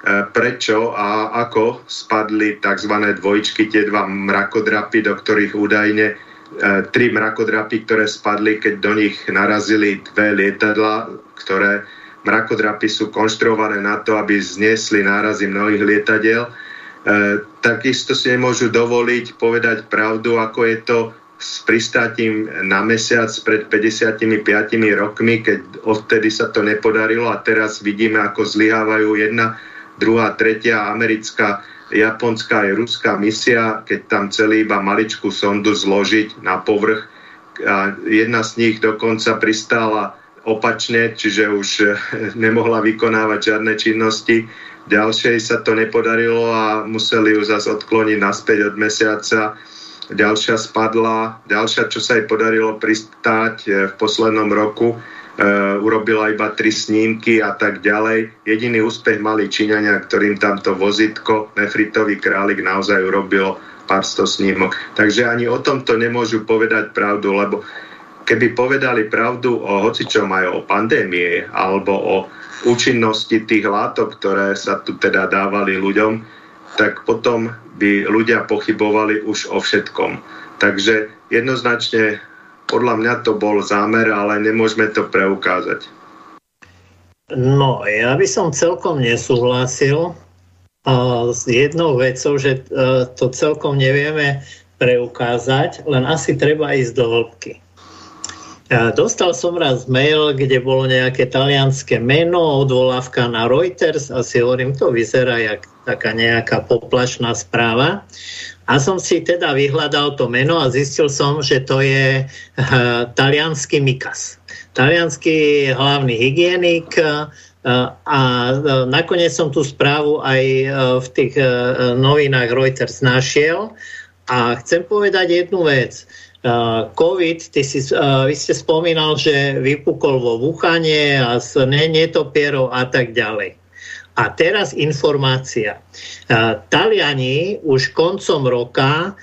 prečo a ako spadli tzv. dvojčky, tie dva mrakodrapy, do ktorých údajne tri mrakodrapy, ktoré spadli, keď do nich narazili dve lietadla, ktoré mrakodrapy sú konštruované na to, aby zniesli nárazy mnohých lietadiel takisto si nemôžu dovoliť povedať pravdu, ako je to s pristátím na mesiac pred 55 rokmi, keď odtedy sa to nepodarilo a teraz vidíme, ako zlyhávajú jedna, druhá, tretia americká, japonská aj ruská misia, keď tam celý iba maličkú sondu zložiť na povrch. A jedna z nich dokonca pristála opačne, čiže už nemohla vykonávať žiadne činnosti ďalšej sa to nepodarilo a museli ju zase odkloniť naspäť od mesiaca. Ďalšia spadla, ďalšia, čo sa jej podarilo pristáť e, v poslednom roku, e, urobila iba tri snímky a tak ďalej. Jediný úspech mali Číňania, ktorým tamto vozitko, nefritový králik, naozaj urobilo pár sto snímok. Takže ani o tomto nemôžu povedať pravdu, lebo keby povedali pravdu o hocičom aj o pandémie alebo o účinnosti tých látok, ktoré sa tu teda dávali ľuďom, tak potom by ľudia pochybovali už o všetkom. Takže jednoznačne podľa mňa to bol zámer, ale nemôžeme to preukázať. No, ja by som celkom nesúhlasil uh, s jednou vecou, že uh, to celkom nevieme preukázať, len asi treba ísť do hĺbky. Dostal som raz mail, kde bolo nejaké talianské meno, odvolávka na Reuters a si hovorím, to vyzerá jak taká nejaká poplašná správa. A som si teda vyhľadal to meno a zistil som, že to je uh, talianský Mikas. Talianský hlavný hygienik uh, a uh, nakoniec som tú správu aj uh, v tých uh, novinách Reuters našiel. A chcem povedať jednu vec. COVID, ty si, vy ste spomínal, že vypukol vo Wuhane a s netopierov a tak ďalej. A teraz informácia. Taliani už koncom roka,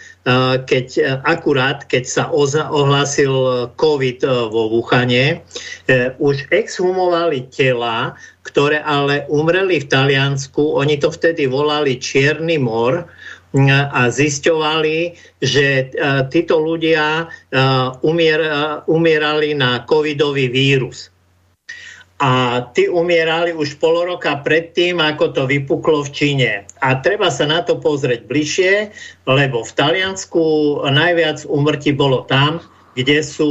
keď, akurát keď sa ohlásil COVID vo Wuhane, e, už exhumovali tela, ktoré ale umreli v Taliansku. Oni to vtedy volali Čierny mor, a zisťovali, že e, títo ľudia e, e, umierali na covidový vírus. A tí umierali už pol roka predtým, ako to vypuklo v Číne. A treba sa na to pozrieť bližšie, lebo v Taliansku najviac umrtí bolo tam, kde sú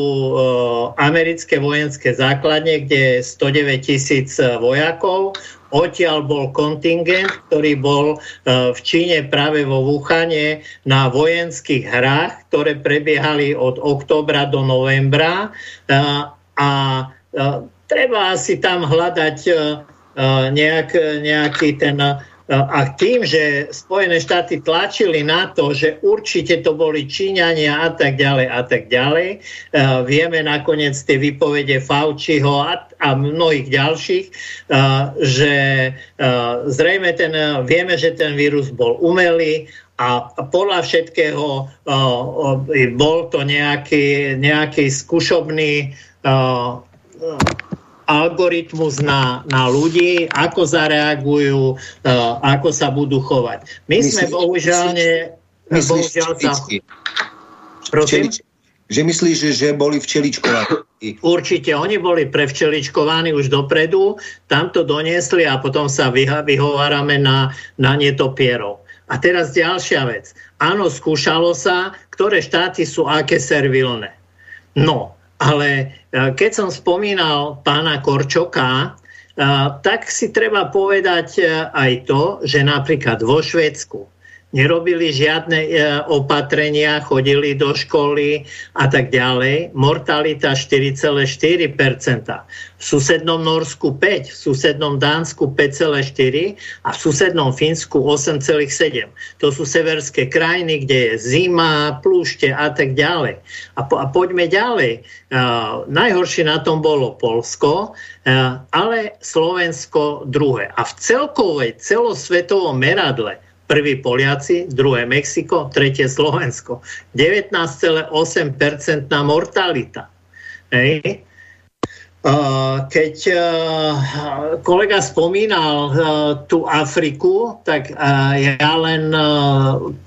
americké vojenské základne, kde je 109 tisíc vojakov. Odtiaľ bol kontingent, ktorý bol uh, v Číne práve vo Wuhane na vojenských hrách, ktoré prebiehali od októbra do novembra. Uh, a uh, treba si tam hľadať nejak, nejaký ten a tým, že Spojené štáty tlačili na to, že určite to boli Číňania a tak ďalej a tak ďalej, vieme nakoniec tie výpovede Fauciho a, a mnohých ďalších, že zrejme ten, vieme, že ten vírus bol umelý a podľa všetkého bol to nejaký, nejaký skúšobný algoritmus na, na ľudí, ako zareagujú, uh, ako sa budú chovať. My myslíš, sme bohužiaľ... Ne, bohužiaľ sa... Prosím? Že myslíš, že, že boli včeličkovaní? Určite, oni boli prevčeličkovaní už dopredu, tam to doniesli a potom sa vyhovárame na, na netopierov. A teraz ďalšia vec. Áno, skúšalo sa, ktoré štáty sú aké servilné. No, ale e, keď som spomínal pána Korčoka, e, tak si treba povedať e, aj to, že napríklad vo Švedsku nerobili žiadne e, opatrenia, chodili do školy a tak ďalej. Mortalita 4,4%. V susednom Norsku 5, v susednom Dánsku 5,4 a v susednom Fínsku 8,7. To sú severské krajiny, kde je zima, plúšte a tak ďalej. A, po, a poďme ďalej. Uh, najhoršie na tom bolo Polsko, uh, ale Slovensko druhé. A v celkovej celosvetovom meradle prvý Poliaci, druhé Mexiko, tretie Slovensko. 19,8% mortalita. Hej. Keď kolega spomínal tú Afriku, tak ja len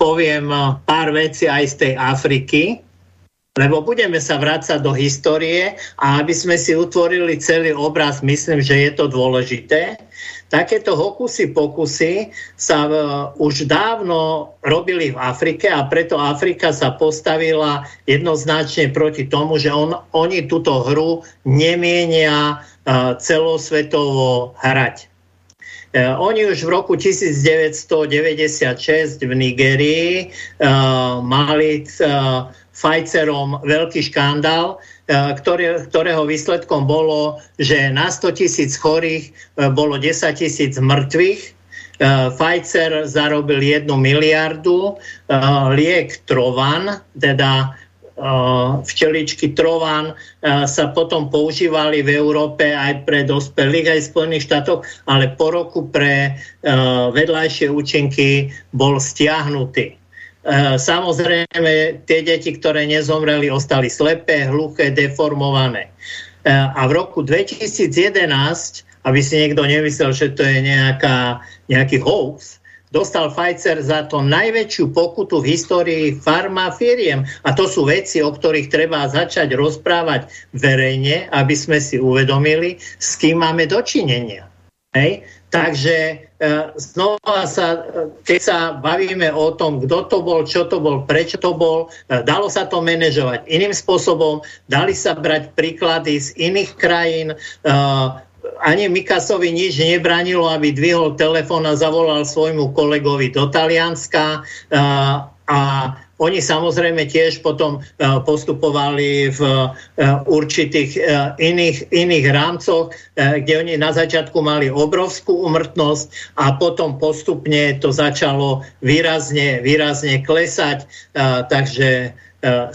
poviem pár vecí aj z tej Afriky, lebo budeme sa vrácať do histórie a aby sme si utvorili celý obraz, myslím, že je to dôležité. Takéto hokusy pokusy sa uh, už dávno robili v Afrike a preto Afrika sa postavila jednoznačne proti tomu, že on, oni túto hru nemienia uh, celosvetovo hrať. Uh, oni už v roku 1996 v Nigerii uh, mali uh, Pfizerom veľký škandál, E, ktoré, ktorého výsledkom bolo, že na 100 tisíc chorých e, bolo 10 tisíc mŕtvych. E, Pfizer zarobil 1 miliardu. Liek Trovan, teda včeličky Trovan sa potom používali v Európe aj pre dospelých, aj v Spojených štátoch, ale po roku pre vedľajšie účinky bol stiahnutý. Eh, samozrejme, tie deti, ktoré nezomreli, ostali slepé, hluché, deformované. Eh, a v roku 2011, aby si niekto nemyslel, že to je nejaká, nejaký hoax, dostal Pfizer za to najväčšiu pokutu v histórii farmafíriem. A to sú veci, o ktorých treba začať rozprávať verejne, aby sme si uvedomili, s kým máme dočinenia. Hej? Takže e, znova sa, keď sa bavíme o tom, kto to bol, čo to bol, prečo to bol, e, dalo sa to manažovať iným spôsobom, dali sa brať príklady z iných krajín, e, ani Mikasovi nič nebranilo, aby dvihol telefón a zavolal svojmu kolegovi do Talianska a oni samozrejme tiež potom e, postupovali v e, určitých e, iných, iných rámcoch, kde oni na začiatku mali obrovskú umrtnosť a potom postupne to začalo výrazne, výrazne klesať. Takže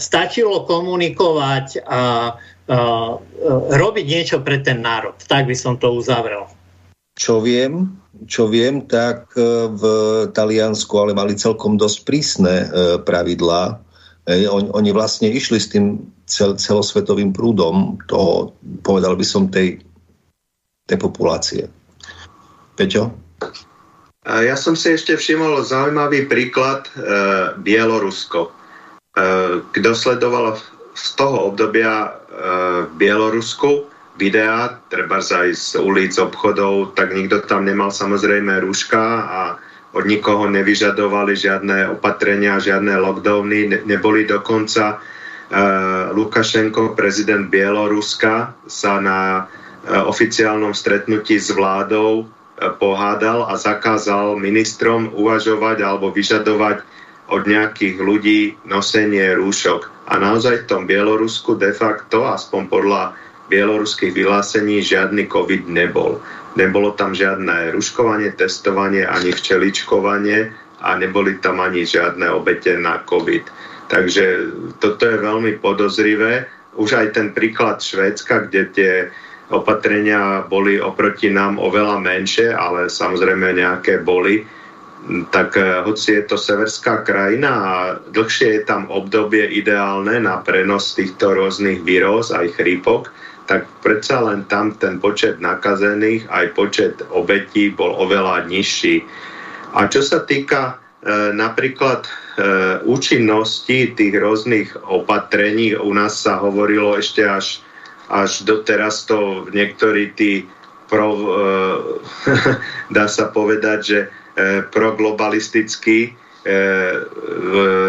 stačilo komunikovať a robiť niečo pre ten národ. Tak by som to uzavrel. Čo viem, čo viem, tak e, v Taliansku ale mali celkom dosť prísne e, pravidlá. Oni, oni vlastne išli s tým cel, celosvetovým prúdom toho, povedal by som, tej, tej populácie. Peťo? Ja som si ešte všimol zaujímavý príklad e, Bielorusko. E, kto sledoval z toho obdobia e, Bielorusku, videá, treba aj z ulic obchodov, tak nikto tam nemal samozrejme rúška a od nikoho nevyžadovali žiadne opatrenia, žiadne lockdowny, ne, neboli dokonca. Lukašenko, prezident Bieloruska, sa na oficiálnom stretnutí s vládou pohádal a zakázal ministrom uvažovať alebo vyžadovať od nejakých ľudí nosenie rúšok. A naozaj v tom Bielorusku de facto, aspoň podľa bieloruských vyhlásení, žiadny COVID nebol. Nebolo tam žiadne ruškovanie, testovanie ani včeličkovanie a neboli tam ani žiadne obete na COVID. Takže toto je veľmi podozrivé. Už aj ten príklad Švédska, kde tie opatrenia boli oproti nám oveľa menšie, ale samozrejme nejaké boli, tak eh, hoci je to severská krajina a dlhšie je tam obdobie ideálne na prenos týchto rôznych víroz, aj chrípok, tak predsa len tam ten počet nakazených, aj počet obetí bol oveľa nižší. A čo sa týka e, napríklad e, účinnosti tých rôznych opatrení, u nás sa hovorilo ešte až až doteraz to niektorí tí pro, e, dá sa povedať, že e, proglobalistickí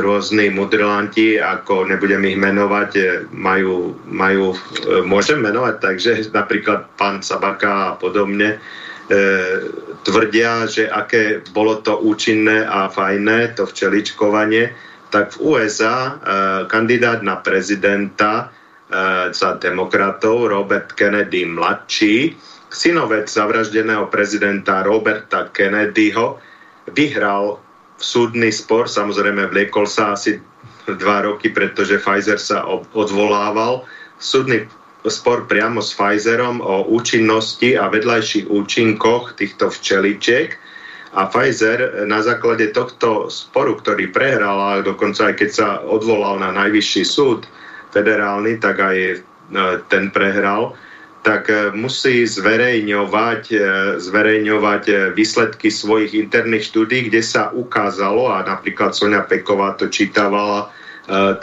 rôzni mudrlanti, ako nebudem ich menovať, majú, majú môžem menovať, takže napríklad pán Sabaka a podobne, tvrdia, že aké bolo to účinné a fajné, to včeličkovanie, tak v USA kandidát na prezidenta E, za demokratov Robert Kennedy mladší, synovec zavraždeného prezidenta Roberta Kennedyho, vyhral súdny spor, samozrejme vliekol sa asi dva roky, pretože Pfizer sa odvolával. Súdny spor priamo s Pfizerom o účinnosti a vedľajších účinkoch týchto včeličiek. A Pfizer na základe tohto sporu, ktorý prehral, a dokonca aj keď sa odvolal na najvyšší súd, federálny, tak aj e, ten prehral, tak e, musí zverejňovať, e, zverejňovať výsledky svojich interných štúdí, kde sa ukázalo, a napríklad Sonia Peková to čítavala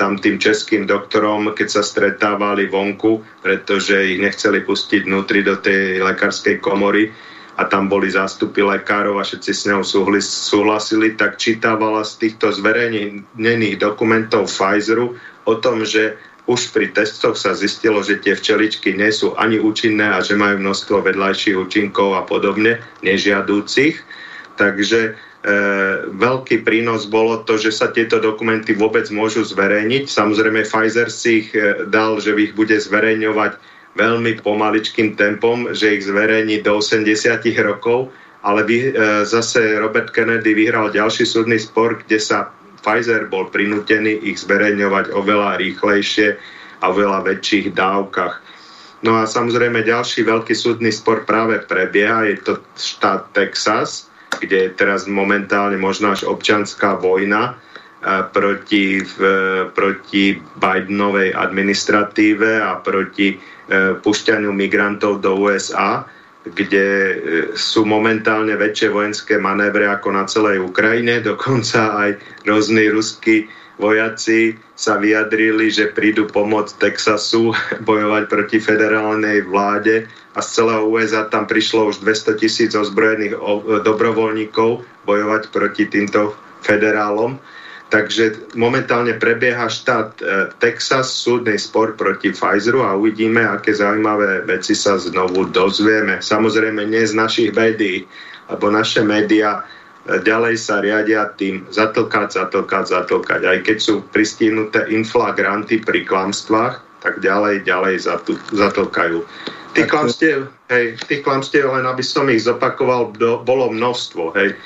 tam tým českým doktorom, keď sa stretávali vonku, pretože ich nechceli pustiť vnútri do tej lekárskej komory a tam boli zástupy lekárov a všetci s ňou súhlasili, tak čítavala z týchto zverejnených dokumentov Pfizeru o tom, že už pri testoch sa zistilo, že tie včeličky nie sú ani účinné a že majú množstvo vedľajších účinkov a podobne, nežiadúcich. Takže e, veľký prínos bolo to, že sa tieto dokumenty vôbec môžu zverejniť. Samozrejme Pfizer si ich e, dal, že ich bude zverejňovať veľmi pomaličkým tempom, že ich zverejní do 80 rokov, ale vy, e, zase Robert Kennedy vyhral ďalší súdny spor, kde sa Pfizer bol prinútený ich zverejňovať oveľa rýchlejšie a oveľa väčších dávkach. No a samozrejme ďalší veľký súdny spor práve prebieha, je to štát Texas, kde je teraz momentálne možno až občanská vojna e, proti, proti Bidenovej administratíve a proti e, pušťaniu migrantov do USA kde e, sú momentálne väčšie vojenské manévre ako na celej Ukrajine. Dokonca aj rôzni ruskí vojaci sa vyjadrili, že prídu pomôcť Texasu bojovať proti federálnej vláde a z celého USA tam prišlo už 200 tisíc ozbrojených dobrovoľníkov bojovať proti týmto federálom. Takže momentálne prebieha štát e, Texas, súdny spor proti Pfizeru a uvidíme, aké zaujímavé veci sa znovu dozvieme. Samozrejme nie z našich médií, lebo naše médiá e, ďalej sa riadia tým zatlkať, zatlkať, zatlkať. Aj keď sú pristihnuté inflagranty pri klamstvách, tak ďalej, ďalej zatlkajú. Tých klamstiev, hej, tých klamstiev, len aby som ich zopakoval, bolo množstvo. Hej. E,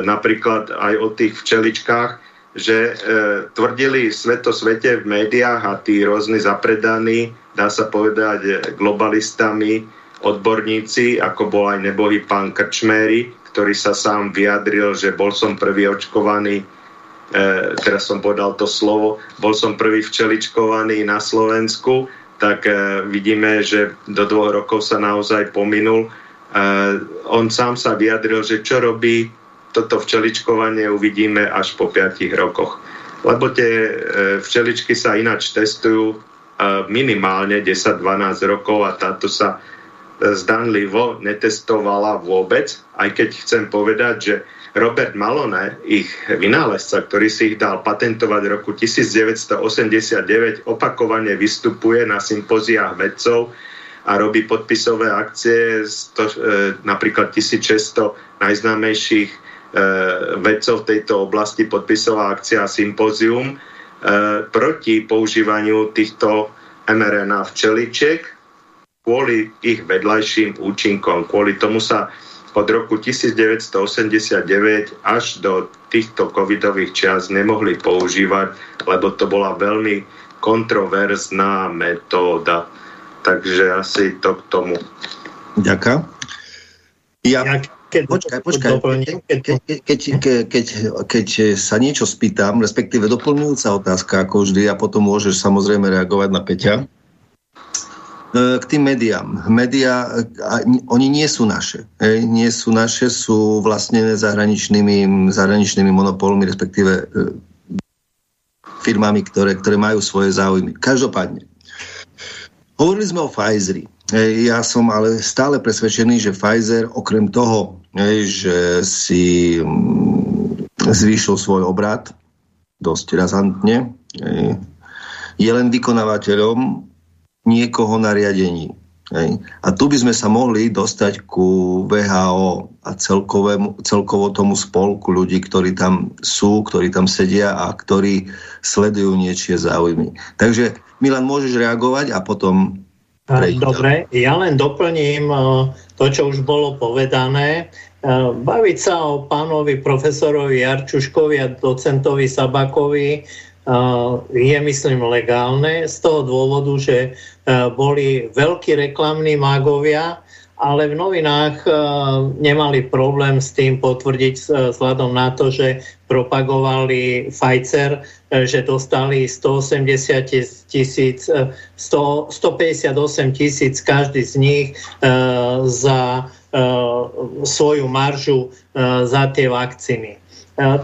napríklad aj o tých včeličkách, že e, tvrdili sveto svete v médiách a tí rôzni zapredaní, dá sa povedať, globalistami, odborníci, ako bol aj nebohý pán Krčméry, ktorý sa sám vyjadril, že bol som prvý očkovaný, e, teraz som povedal to slovo, bol som prvý včeličkovaný na Slovensku, tak e, vidíme, že do dvoch rokov sa naozaj pominul. E, on sám sa vyjadril, že čo robí toto včeličkovanie uvidíme až po 5 rokoch. Lebo tie e, včeličky sa ináč testujú e, minimálne 10-12 rokov a táto sa zdanlivo netestovala vôbec, aj keď chcem povedať, že Robert Malone, ich vynálezca, ktorý si ich dal patentovať v roku 1989, opakovane vystupuje na sympóziách vedcov a robí podpisové akcie, e, napríklad 1600 najznámejších e, vedcov v tejto oblasti, podpisová akcia a sympózium e, proti používaniu týchto mRNA včeličiek kvôli ich vedľajším účinkom. Kvôli tomu sa od roku 1989 až do týchto covidových čias nemohli používať, lebo to bola veľmi kontroverzná metóda. Takže asi to k tomu. Ďakujem. Ja, keď, počkaj, počkaj. Keď, keď, keď, keď, keď sa niečo spýtam, respektíve doplňujúca otázka, ako vždy, a potom môžeš samozrejme reagovať na Peťa. E, k tým médiám. Média, oni nie sú naše. Hej? Nie sú naše, sú vlastnené zahraničnými, zahraničnými monopolmi, respektíve e, firmami, ktoré, ktoré majú svoje záujmy. Každopádne. Hovorili sme o Pfizeri. Ja som ale stále presvedčený, že Pfizer okrem toho, že si mm, zvýšil svoj obrad dosť razantne, je len vykonávateľom niekoho na riadení. Hej. A tu by sme sa mohli dostať ku VHO a celkovému, celkovo tomu spolku ľudí, ktorí tam sú, ktorí tam sedia a ktorí sledujú niečie záujmy. Takže Milan, môžeš reagovať a potom... Prejde. Dobre, ja len doplním e, to, čo už bolo povedané. E, baviť sa o pánovi profesorovi Jarčuškovi a docentovi Sabakovi je myslím legálne z toho dôvodu, že boli veľkí reklamní mágovia, ale v novinách nemali problém s tým potvrdiť vzhľadom na to, že propagovali Pfizer, že dostali 180 tisíc, 158 tisíc každý z nich za svoju maržu za tie vakcíny.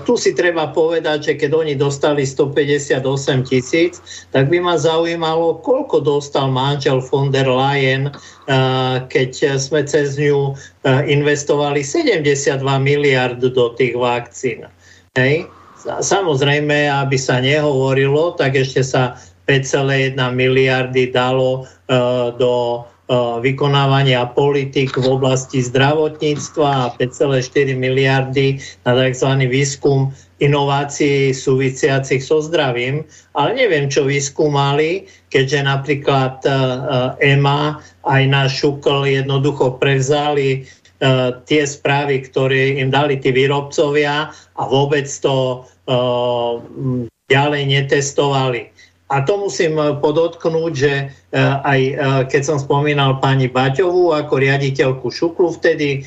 Tu si treba povedať, že keď oni dostali 158 tisíc, tak by ma zaujímalo, koľko dostal manžel von der Leyen, keď sme cez ňu investovali 72 miliard do tých vakcín. Hej. Samozrejme, aby sa nehovorilo, tak ešte sa 5,1 miliardy dalo do vykonávania politik v oblasti zdravotníctva a 5,4 miliardy na tzv. výskum inovácií súvisiacich so zdravím, ale neviem, čo vyskúmali, keďže napríklad EMA aj náš Šukl jednoducho prevzali tie správy, ktoré im dali tí výrobcovia a vôbec to ďalej netestovali. A to musím podotknúť, že aj eh, keď som spomínal pani Baťovú ako riaditeľku Šuklu vtedy,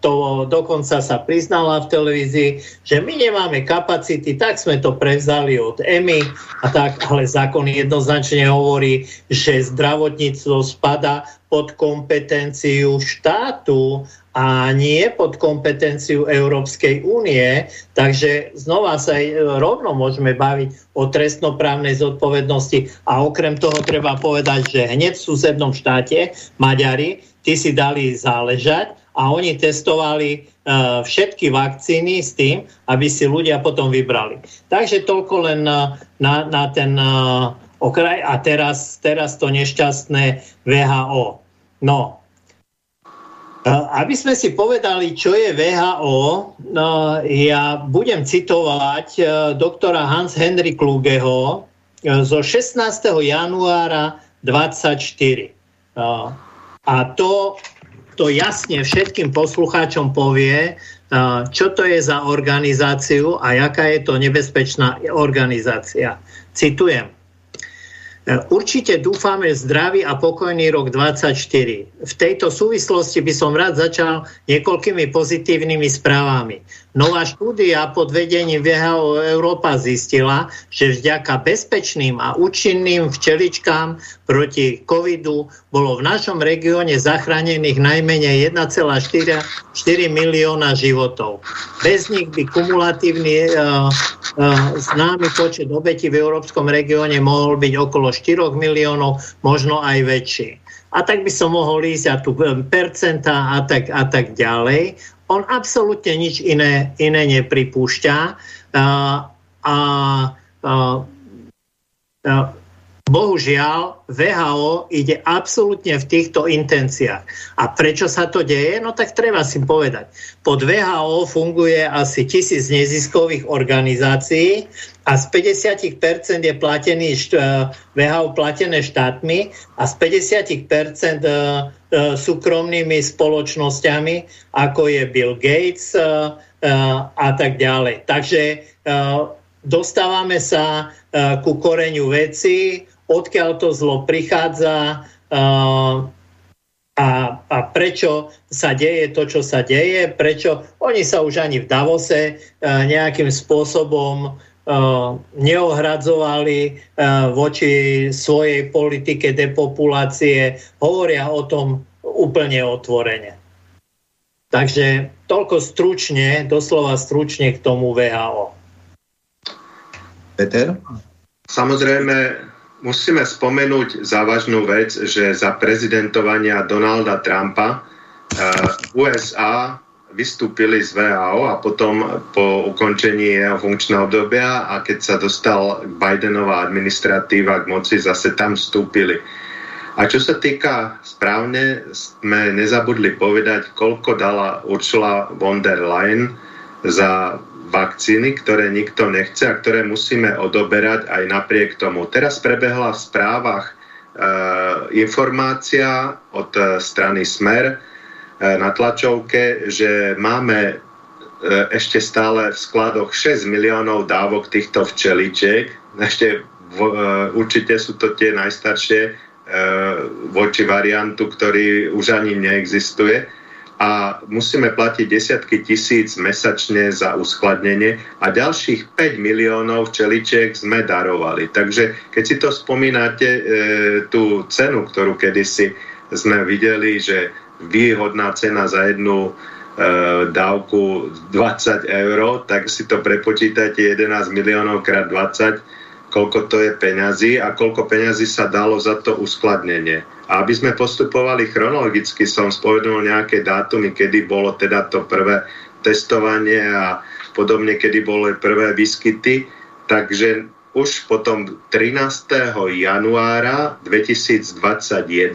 to dokonca sa priznala v televízii, že my nemáme kapacity, tak sme to prevzali od EMI a tak, ale zákon jednoznačne hovorí, že zdravotníctvo spada pod kompetenciu štátu a nie pod kompetenciu Európskej únie. Takže znova sa rovno môžeme baviť o trestnoprávnej zodpovednosti a okrem toho treba povedať, že hneď v susednom štáte Maďari, tí si dali záležať a oni testovali uh, všetky vakcíny s tým, aby si ľudia potom vybrali. Takže toľko len na, na, na ten uh, okraj a teraz, teraz to nešťastné VHO. No, aby sme si povedali, čo je VHO, no, ja budem citovať doktora Hans Henry Klugeho zo 16. januára 24. No, a to, to jasne všetkým poslucháčom povie, e, čo to je za organizáciu a jaká je to nebezpečná organizácia. Citujem. Určite dúfame v zdravý a pokojný rok 2024. V tejto súvislosti by som rád začal niekoľkými pozitívnymi správami. Nová štúdia pod vedením VHO Európa zistila, že vďaka bezpečným a účinným včeličkám proti covidu bolo v našom regióne zachránených najmenej 1,4 milióna životov. Bez nich by kumulatívny uh, uh, známy počet obetí v európskom regióne mohol byť okolo 4 miliónov, možno aj väčší. a tak by som mohol ísť a tu percenta a tak, a tak ďalej. On absolútne nič iné, iné nepripúšťa a, a, a, a Bohužiaľ, VHO ide absolútne v týchto intenciách. A prečo sa to deje? No tak treba si povedať. Pod VHO funguje asi tisíc neziskových organizácií a z 50% je platený, VHO platené štátmi a z 50% e, e, súkromnými spoločnosťami, ako je Bill Gates e, a tak ďalej. Takže dostávame sa ku koreňu veci, odkiaľ to zlo prichádza a, a prečo sa deje to, čo sa deje, prečo oni sa už ani v Davose nejakým spôsobom neohradzovali voči svojej politike depopulácie, hovoria o tom úplne otvorene. Takže toľko stručne, doslova stručne k tomu VHO. Peter? Samozrejme, musíme spomenúť závažnú vec, že za prezidentovania Donalda Trumpa uh, USA vystúpili z VAO a potom po ukončení jeho funkčného obdobia a keď sa dostal Bidenová administratíva k moci, zase tam vstúpili. A čo sa týka správne, sme nezabudli povedať, koľko dala Ursula von der Leyen za vakcíny, ktoré nikto nechce a ktoré musíme odoberať aj napriek tomu. Teraz prebehla v správach e, informácia od e, strany Smer na tlačovke, že máme e, ešte stále v skladoch 6 miliónov dávok týchto včeličiek. Ešte v, e, určite sú to tie najstaršie e, voči variantu, ktorý už ani neexistuje a musíme platiť desiatky tisíc mesačne za uskladnenie a ďalších 5 miliónov včeličiek sme darovali. Takže keď si to spomínate, e, tú cenu, ktorú kedysi sme videli, že výhodná cena za jednu e, dávku 20 eur, tak si to prepočítate 11 miliónov krát 20 koľko to je peňazí a koľko peňazí sa dalo za to uskladnenie. A aby sme postupovali chronologicky, som spovedol nejaké dátumy, kedy bolo teda to prvé testovanie a podobne, kedy boli prvé výskyty. Takže už potom 13. januára 2021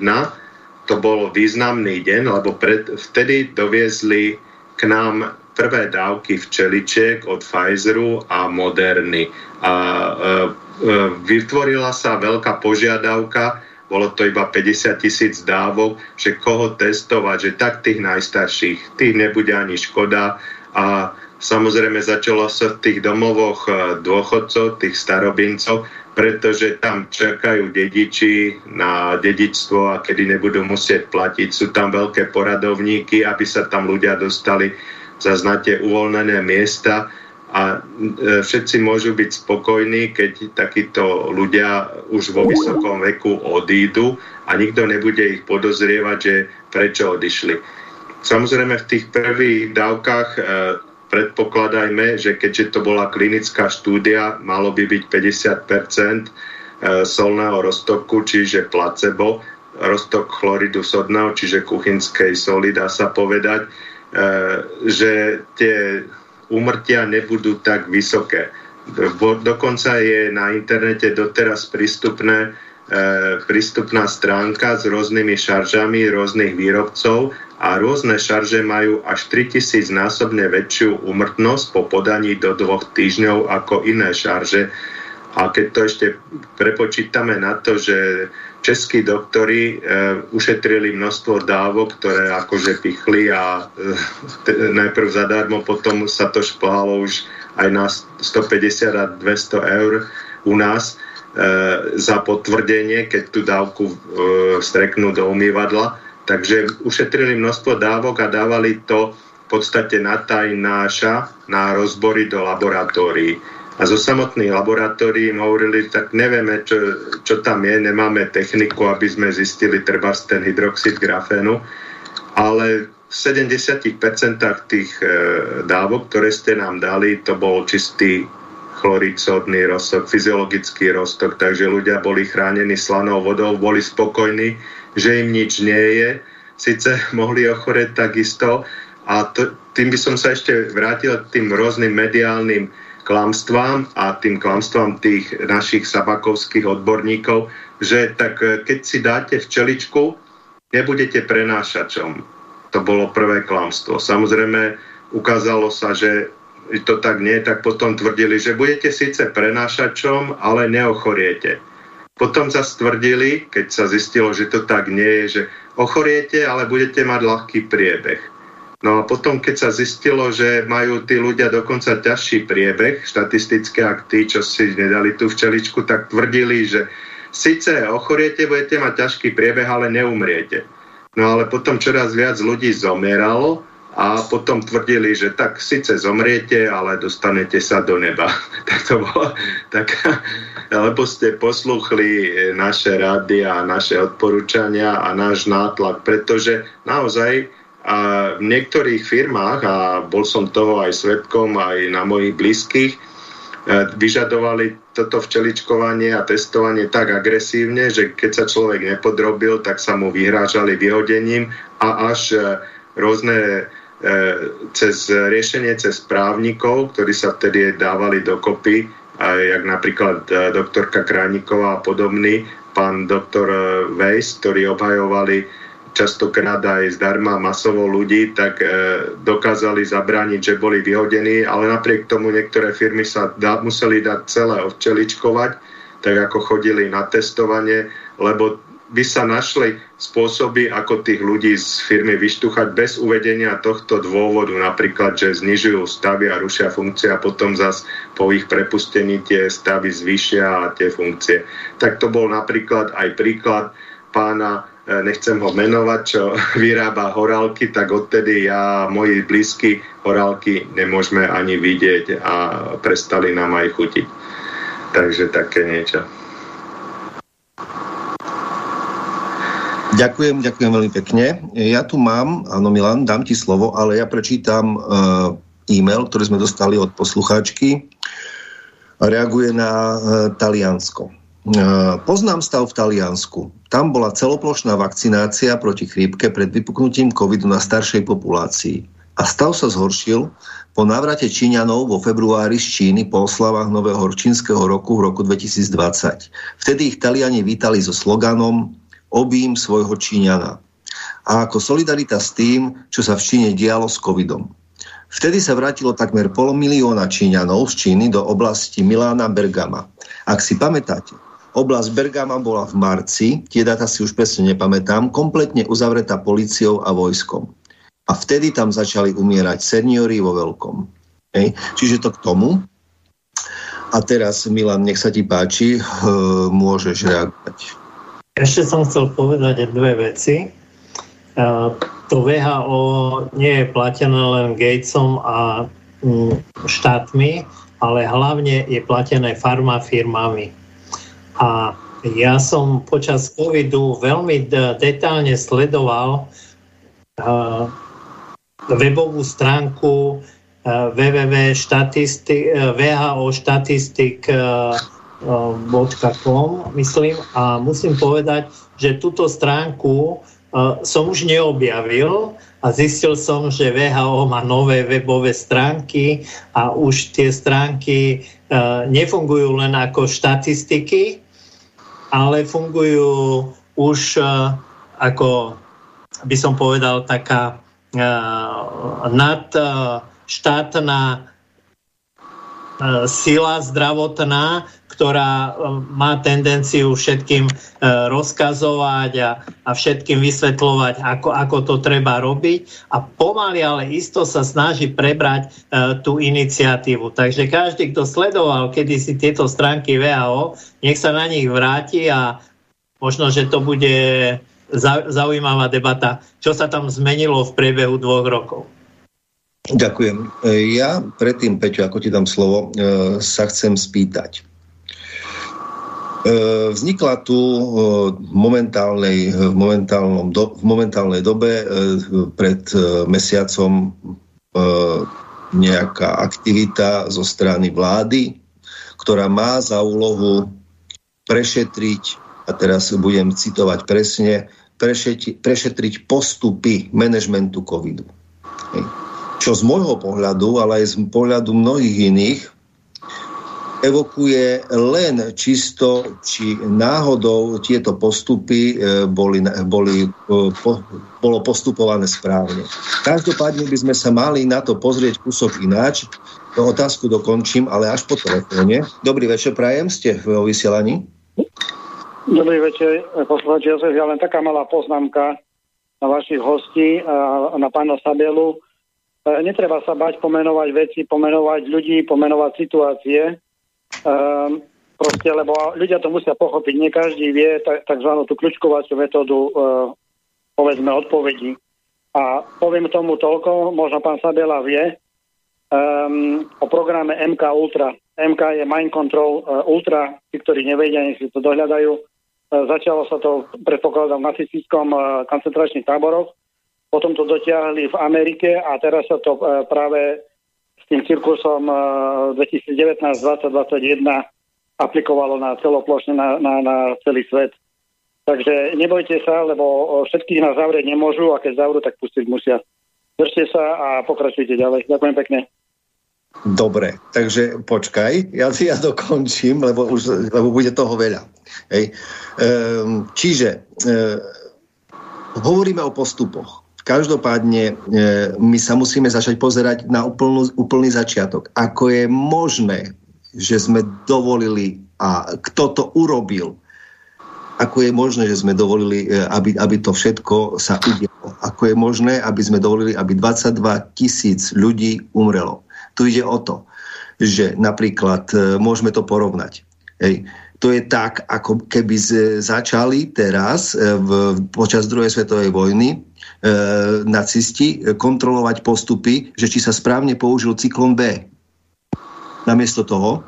to bol významný deň, lebo pred, vtedy doviezli k nám prvé dávky včeličiek od Pfizeru a Moderny. A e, E, vytvorila sa veľká požiadavka, bolo to iba 50 tisíc dávok, že koho testovať, že tak tých najstarších, tých nebude ani škoda a samozrejme začalo sa v tých domovoch e, dôchodcov, tých starobincov, pretože tam čakajú dediči na dedičstvo a kedy nebudú musieť platiť. Sú tam veľké poradovníky, aby sa tam ľudia dostali za znate uvoľnené miesta a e, všetci môžu byť spokojní, keď takíto ľudia už vo vysokom veku odídu a nikto nebude ich podozrievať, že prečo odišli. Samozrejme v tých prvých dávkach e, predpokladajme, že keďže to bola klinická štúdia, malo by byť 50% e, solného roztoku, čiže placebo, roztok chloridu sodného, čiže kuchynskej soli, dá sa povedať, e, že tie úmrtia nebudú tak vysoké. Dokonca je na internete doteraz prístupné, e, prístupná stránka s rôznymi šaržami rôznych výrobcov a rôzne šarže majú až 3000 násobne väčšiu úmrtnosť po podaní do dvoch týždňov ako iné šarže. A keď to ešte prepočítame na to, že českí doktori e, ušetrili množstvo dávok, ktoré akože pichli a e, najprv zadarmo, potom sa to šplhalo už aj na 150 a 200 eur u nás e, za potvrdenie, keď tú dávku e, streknú do umývadla. Takže ušetrili množstvo dávok a dávali to v podstate na tajnáša na rozbory do laboratórií. A zo samotných laboratórií im hovorili, tak nevieme, čo, čo tam je, nemáme techniku, aby sme zistili treba ten hydroxid grafénu, ale v 70% tých e, dávok, ktoré ste nám dali, to bol čistý chloricódny roztok, fyziologický roztok, takže ľudia boli chránení slanou vodou, boli spokojní, že im nič nie je. Sice mohli ochoreť takisto a to, tým by som sa ešte vrátil k tým rôznym mediálnym klamstvám a tým klamstvám tých našich sabakovských odborníkov, že tak e, keď si dáte včeličku, nebudete prenášačom. To bolo prvé klamstvo. Samozrejme, ukázalo sa, že to tak nie, tak potom tvrdili, že budete síce prenášačom, ale neochoriete. Potom zase tvrdili, keď sa zistilo, že to tak nie je, že ochoriete, ale budete mať ľahký priebeh. No a potom, keď sa zistilo, že majú tí ľudia dokonca ťažší priebeh, štatistické ak tí, čo si nedali tú včeličku, tak tvrdili, že síce ochoriete, budete mať ťažký priebeh, ale neumriete. No ale potom čoraz viac ľudí zomieralo a potom tvrdili, že tak síce zomriete, ale dostanete sa do neba. tak to bolo tak, lebo ste posluchli naše rady a naše odporúčania a náš nátlak, pretože naozaj a v niektorých firmách, a bol som toho aj svetkom, aj na mojich blízkych, e, vyžadovali toto včeličkovanie a testovanie tak agresívne, že keď sa človek nepodrobil, tak sa mu vyhrážali vyhodením a až e, rôzne e, cez riešenie cez právnikov, ktorí sa vtedy dávali dokopy, jak napríklad doktorka Krániková a podobný, pán doktor Weiss, ktorí obhajovali častokrát aj zdarma masovo ľudí, tak e, dokázali zabrániť, že boli vyhodení, ale napriek tomu niektoré firmy sa da, museli dať celé ovčeličkovať, tak ako chodili na testovanie, lebo by sa našli spôsoby, ako tých ľudí z firmy vyštuchať bez uvedenia tohto dôvodu, napríklad, že znižujú stavy a rušia funkcie a potom zas po ich prepustení tie stavy zvýšia a tie funkcie. Tak to bol napríklad aj príklad pána E, nechcem ho menovať, čo vyrába horálky, tak odtedy ja a moji blízky horálky nemôžeme ani vidieť a prestali nám aj chutiť. Takže také niečo. Ďakujem, ďakujem veľmi pekne. Ja tu mám, áno Milan, dám ti slovo, ale ja prečítam uh, e-mail, ktorý sme dostali od poslucháčky. Reaguje na uh, Taliansko. Uh, poznám stav v Taliansku. Tam bola celoplošná vakcinácia proti chrípke pred vypuknutím covidu na staršej populácii. A stav sa zhoršil po návrate Číňanov vo februári z Číny po oslavách nového čínskeho roku v roku 2020. Vtedy ich Taliani vítali so sloganom Obím svojho Číňana. A ako solidarita s tým, čo sa v Číne dialo s covidom. Vtedy sa vrátilo takmer pol milióna Číňanov z Číny do oblasti Milána Bergama. Ak si pamätáte, Oblasť Bergama bola v marci, tie data si už presne nepamätám, kompletne uzavretá policiou a vojskom. A vtedy tam začali umierať seniori vo veľkom. Hej. Čiže to k tomu. A teraz, Milan, nech sa ti páči, môžeš reagovať. Ešte som chcel povedať dve veci. To VHO nie je platené len Gatesom a mm, štátmi, ale hlavne je platené farmafirmami a ja som počas covidu veľmi detálne sledoval webovú stránku uh, www.vhostatistik.com myslím a musím povedať, že túto stránku uh, som už neobjavil a zistil som, že VHO má nové webové stránky a už tie stránky uh, nefungujú len ako štatistiky, ale fungujú už ako by som povedal taká nadštátna sila zdravotná, ktorá má tendenciu všetkým rozkazovať a, a všetkým vysvetľovať, ako, ako to treba robiť a pomaly, ale isto sa snaží prebrať tú iniciatívu. Takže každý, kto sledoval kedysi tieto stránky VAO, nech sa na nich vráti a možno, že to bude zaujímavá debata, čo sa tam zmenilo v priebehu dvoch rokov. Ďakujem. Ja predtým, Peťo, ako ti dám slovo, e, sa chcem spýtať. E, vznikla tu e, v momentálnej, v, momentálnom do, v momentálnej dobe pred mesiacom nejaká aktivita zo strany vlády, ktorá má za úlohu prešetriť, a teraz budem citovať presne, prešetriť, prešetriť postupy manažmentu covidu. Čo z môjho pohľadu, ale aj z pohľadu mnohých iných, evokuje len čisto, či náhodou tieto postupy e, boli, boli, e, po, bolo postupované správne. Každopádne by sme sa mali na to pozrieť kúsok ináč. To otázku dokončím, ale až po telefóne. Dobrý večer, Prajem, ste v vysielaní? Dobrý večer, poslucháči Jozef. Ja len taká malá poznámka na vašich hostí a na pána Sabelu. E, netreba sa bať pomenovať veci, pomenovať ľudí, pomenovať situácie. Um, proste, lebo ľudia to musia pochopiť. Nie každý vie tzv. tú kľúčkovaciu metódu uh, povedzme odpovedí. A poviem tomu toľko, možno pán Sabela vie, um, o programe MK Ultra. MK je Mind Control uh, Ultra, tí, ktorí nevedia, nech si to dohľadajú E, začalo sa to, predpokladám, v nacistickom e, koncentračných táboroch, potom to dotiahli v Amerike a teraz sa to e, práve tým cirkusom 2019-2021 aplikovalo na celoplošne na, na, na celý svet. Takže nebojte sa, lebo všetkých nás zavrieť nemôžu a keď zavrú, tak pustiť musia. Držte sa a pokračujte ďalej. Ďakujem pekne. Dobre, takže počkaj, ja si ja dokončím, lebo, už, lebo bude toho veľa. Hej. Ehm, čiže ehm, hovoríme o postupoch. Každopádne e, my sa musíme začať pozerať na úplnú, úplný začiatok. Ako je možné, že sme dovolili a kto to urobil, ako je možné, že sme dovolili, e, aby, aby to všetko sa udialo. Ako je možné, aby sme dovolili, aby 22 tisíc ľudí umrelo. Tu ide o to, že napríklad e, môžeme to porovnať. Hej to je tak, ako keby začali teraz e, v, počas druhej svetovej vojny e, nacisti kontrolovať postupy, že či sa správne použil cyklon B. Namiesto toho,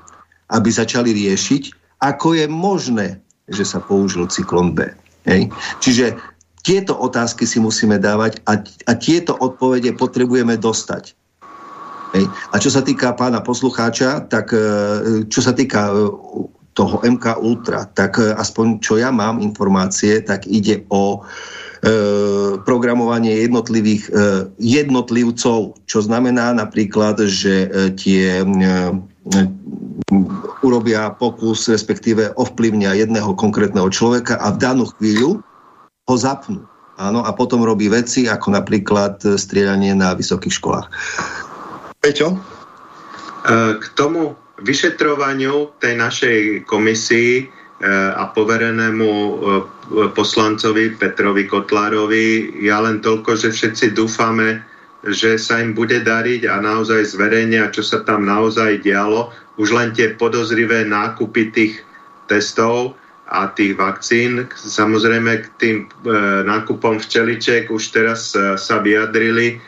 aby začali riešiť, ako je možné, že sa použil cyklon B. Hej? Čiže tieto otázky si musíme dávať a, a tieto odpovede potrebujeme dostať. Hej. A čo sa týka pána poslucháča, tak e, čo sa týka e, toho MK Ultra, tak e, aspoň čo ja mám informácie, tak ide o e, programovanie jednotlivých e, jednotlivcov, čo znamená napríklad, že e, tie e, urobia pokus, respektíve ovplyvnia jedného konkrétneho človeka a v danú chvíľu ho zapnú. Áno, a potom robí veci, ako napríklad strieľanie na vysokých školách. Peťo? K tomu vyšetrovaniu tej našej komisii e, a poverenému e, poslancovi Petrovi Kotlárovi ja len toľko, že všetci dúfame, že sa im bude dariť a naozaj zverejnia, čo sa tam naozaj dialo. Už len tie podozrivé nákupy tých testov a tých vakcín. Samozrejme k tým e, nákupom včeliček už teraz sa vyjadrili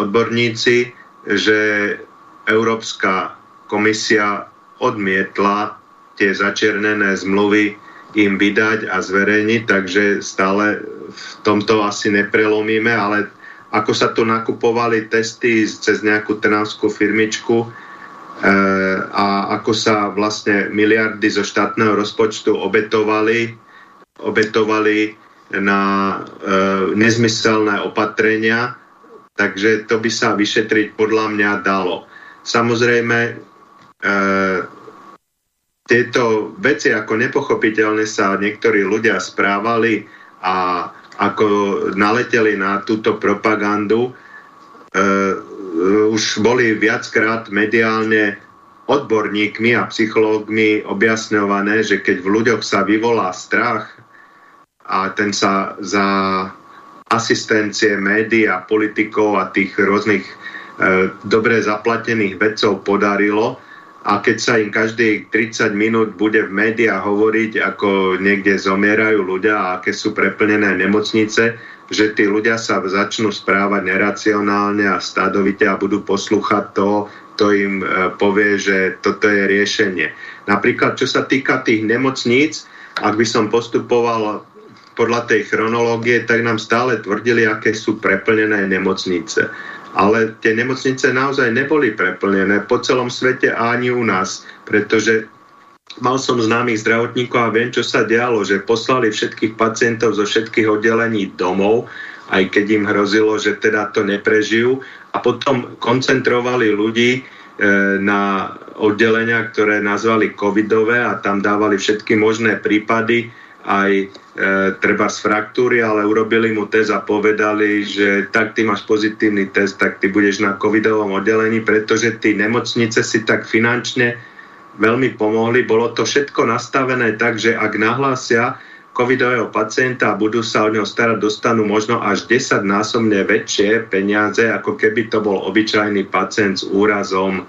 odborníci, že Európska komisia odmietla tie začernené zmluvy im vydať a zverejniť, takže stále v tomto asi neprelomíme, ale ako sa tu nakupovali testy cez nejakú trnavskú firmičku e, a ako sa vlastne miliardy zo štátneho rozpočtu obetovali, obetovali na e, nezmyselné opatrenia, takže to by sa vyšetriť podľa mňa dalo. Samozrejme, tieto veci ako nepochopiteľne sa niektorí ľudia správali a ako naleteli na túto propagandu, e, už boli viackrát mediálne odborníkmi a psychológmi objasňované, že keď v ľuďoch sa vyvolá strach a ten sa za asistencie médií a politikov a tých rôznych e, dobre zaplatených vedcov podarilo, a keď sa im každých 30 minút bude v médiách hovoriť, ako niekde zomierajú ľudia a aké sú preplnené nemocnice, že tí ľudia sa začnú správať neracionálne a stádovite a budú poslúchať to, to im e, povie, že toto je riešenie. Napríklad, čo sa týka tých nemocníc, ak by som postupoval podľa tej chronológie, tak nám stále tvrdili, aké sú preplnené nemocnice. Ale tie nemocnice naozaj neboli preplnené po celom svete a ani u nás, pretože mal som známych zdravotníkov a viem, čo sa dialo, že poslali všetkých pacientov zo všetkých oddelení domov, aj keď im hrozilo, že teda to neprežijú. A potom koncentrovali ľudí e, na oddelenia, ktoré nazvali covidové a tam dávali všetky možné prípady, aj e, treba z fraktúry, ale urobili mu test a povedali, že tak ty máš pozitívny test, tak ty budeš na covidovom oddelení, pretože tí nemocnice si tak finančne veľmi pomohli. Bolo to všetko nastavené tak, že ak nahlásia covidového pacienta a budú sa o neho starať, dostanú možno až 10 násobne väčšie peniaze, ako keby to bol obyčajný pacient s úrazom.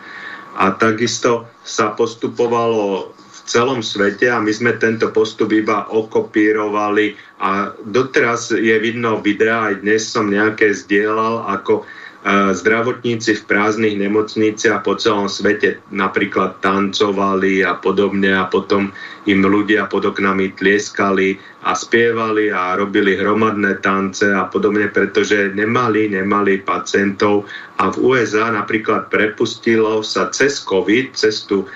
A takisto sa postupovalo celom svete a my sme tento postup iba okopírovali. A doteraz je vidno videa, aj dnes som nejaké zdieľal, ako zdravotníci v prázdnych nemocniciach po celom svete napríklad tancovali a podobne a potom im ľudia pod oknami tlieskali a spievali a robili hromadné tance a podobne, pretože nemali, nemali pacientov. A v USA napríklad prepustilo sa cez COVID, cez tú e,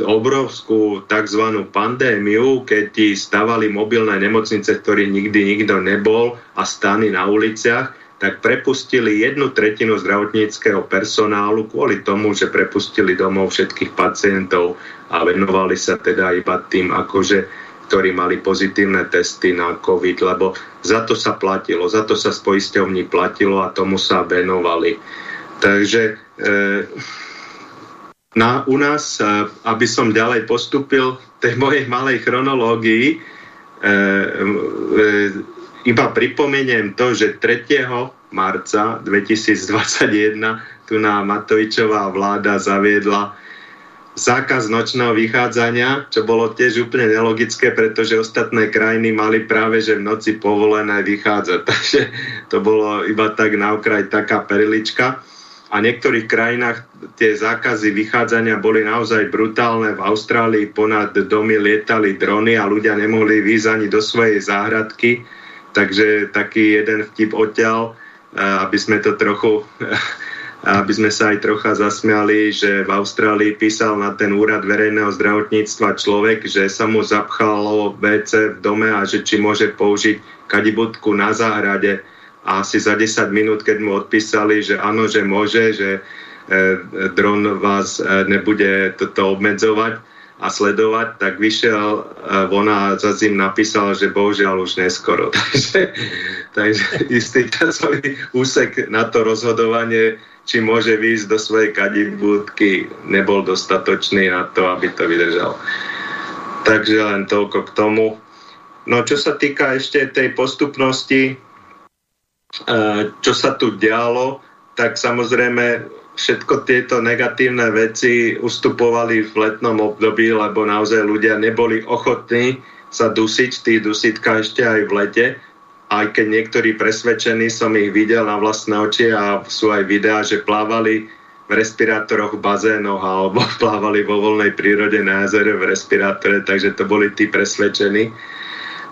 obrovskú tzv. pandémiu, keď ti stavali mobilné nemocnice, ktorých nikdy nikto nebol a stany na uliciach, tak prepustili jednu tretinu zdravotníckého personálu kvôli tomu, že prepustili domov všetkých pacientov a venovali sa teda iba tým, akože, ktorí mali pozitívne testy na COVID, lebo za to sa platilo, za to sa z poisťovní platilo a tomu sa venovali. Takže e, na, u nás, e, aby som ďalej postupil tej mojej malej chronológii, e, e, iba pripomeniem to, že 3. marca 2021 tu na Matovičová vláda zaviedla zákaz nočného vychádzania, čo bolo tiež úplne nelogické, pretože ostatné krajiny mali práve že v noci povolené vychádzať. Takže to bolo iba tak na okraj taká perlička. A v niektorých krajinách tie zákazy vychádzania boli naozaj brutálne. V Austrálii ponad domy lietali drony a ľudia nemohli výjsť ani do svojej záhradky Takže taký jeden vtip odtiaľ, aby sme to trochu aby sme sa aj trocha zasmiali, že v Austrálii písal na ten úrad verejného zdravotníctva človek, že sa mu zapchalo WC v dome a že či môže použiť kadibutku na záhrade a asi za 10 minút, keď mu odpísali, že áno, že môže, že e, dron vás e, nebude toto obmedzovať, a sledovať, tak vyšiel von a zase im napísal, že bohužiaľ už neskoro. takže, takže istý časový úsek na to rozhodovanie, či môže výjsť do svojej kadibúdky, nebol dostatočný na to, aby to vydržal. Takže len toľko k tomu. No čo sa týka ešte tej postupnosti, čo sa tu dialo, tak samozrejme všetko tieto negatívne veci ustupovali v letnom období, lebo naozaj ľudia neboli ochotní sa dusiť tých dusitkách ešte aj v lete. Aj keď niektorí presvedčení som ich videl na vlastné oči a sú aj videá, že plávali v respirátoroch v bazénoch alebo plávali vo voľnej prírode na jazere v respirátore, takže to boli tí presvedčení.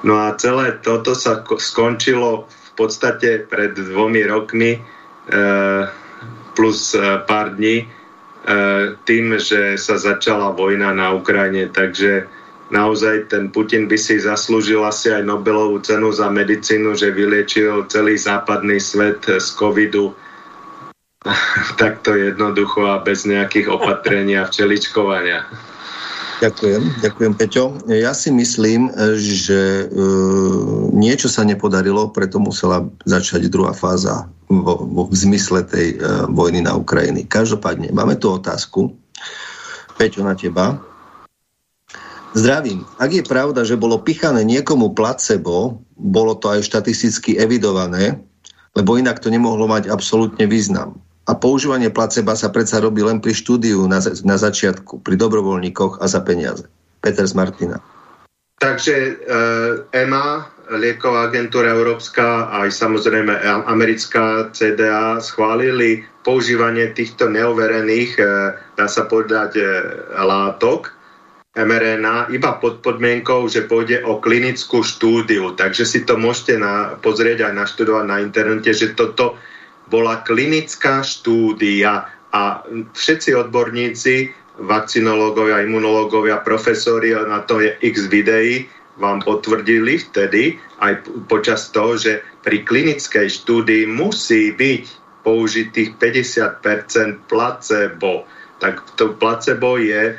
No a celé toto sa skončilo v podstate pred dvomi rokmi. E plus e, pár dní e, tým, že sa začala vojna na Ukrajine, takže naozaj ten Putin by si zaslúžil asi aj Nobelovú cenu za medicínu, že vyliečil celý západný svet z covidu takto jednoducho a bez nejakých opatrení a včeličkovania. Ďakujem, ďakujem Peťo. Ja si myslím, že e, niečo sa nepodarilo, preto musela začať druhá fáza vo, vo, v zmysle tej e, vojny na Ukrajiny. Každopádne, máme tu otázku. Peťo, na teba. Zdravím. Ak je pravda, že bolo pichané niekomu placebo, bolo to aj štatisticky evidované, lebo inak to nemohlo mať absolútne význam. A používanie placeba sa predsa robí len pri štúdiu na, na začiatku, pri dobrovoľníkoch a za peniaze. Peter z Martina. Takže e, EMA, lieková agentúra európska, aj samozrejme americká CDA schválili používanie týchto neoverených, e, dá sa povedať, e, látok mRNA iba pod podmienkou, že pôjde o klinickú štúdiu. Takže si to môžete na, pozrieť aj naštudovať na internete, že toto bola klinická štúdia a všetci odborníci, vakcinológovia, imunológovia, profesori, na to je x videí, vám potvrdili vtedy, aj počas toho, že pri klinickej štúdii musí byť použitých 50% placebo. Tak to placebo je e,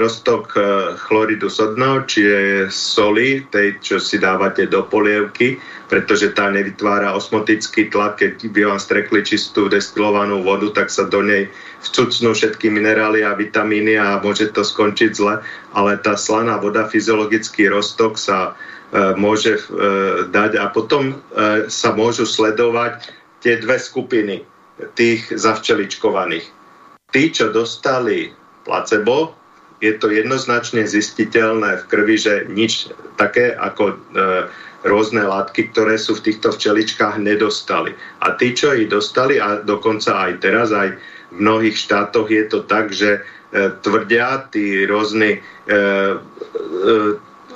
roztok e, chloridu sodného, čiže soli, tej, čo si dávate do polievky, pretože tá nevytvára osmotický tlak, keď by vám strekli čistú destilovanú vodu, tak sa do nej vcucnú všetky minerály a vitamíny a môže to skončiť zle, ale tá slaná voda, fyziologický roztok sa e, môže e, dať a potom e, sa môžu sledovať tie dve skupiny tých zavčeličkovaných. Tí, čo dostali placebo, je to jednoznačne zistiteľné v krvi, že nič také ako e, rôzne látky, ktoré sú v týchto včeličkách, nedostali. A tí, čo ich dostali, a dokonca aj teraz, aj v mnohých štátoch je to tak, že e, tvrdia tí rôzni e, e,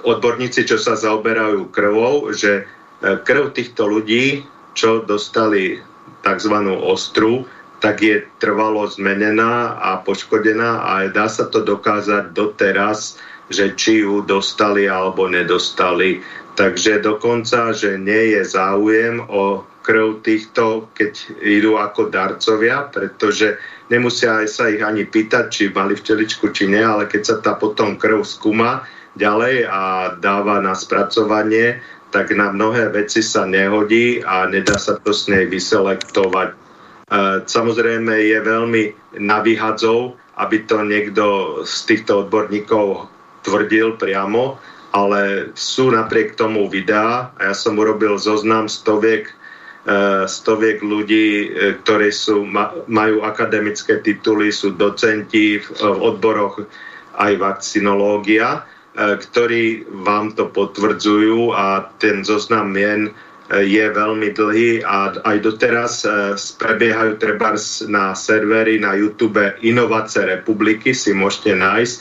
odborníci, čo sa zaoberajú krvou, že e, krv týchto ľudí, čo dostali tzv. ostru, tak je trvalo zmenená a poškodená a dá sa to dokázať doteraz, že či ju dostali alebo nedostali. Takže dokonca, že nie je záujem o krv týchto, keď idú ako darcovia, pretože nemusia aj sa ich ani pýtať, či mali včeličku, či nie, ale keď sa tá potom krv skúma ďalej a dáva na spracovanie, tak na mnohé veci sa nehodí a nedá sa to s nej vyselektovať. Samozrejme je veľmi na vyhadzov, aby to niekto z týchto odborníkov tvrdil priamo, ale sú napriek tomu videá a ja som urobil zoznam stoviek, e, stoviek ľudí, e, ktorí sú, majú akademické tituly, sú docenti v, v odboroch aj vakcinológia, e, ktorí vám to potvrdzujú a ten zoznam mien je veľmi dlhý a aj doteraz prebiehajú treba na servery na YouTube Inovace republiky, si môžete nájsť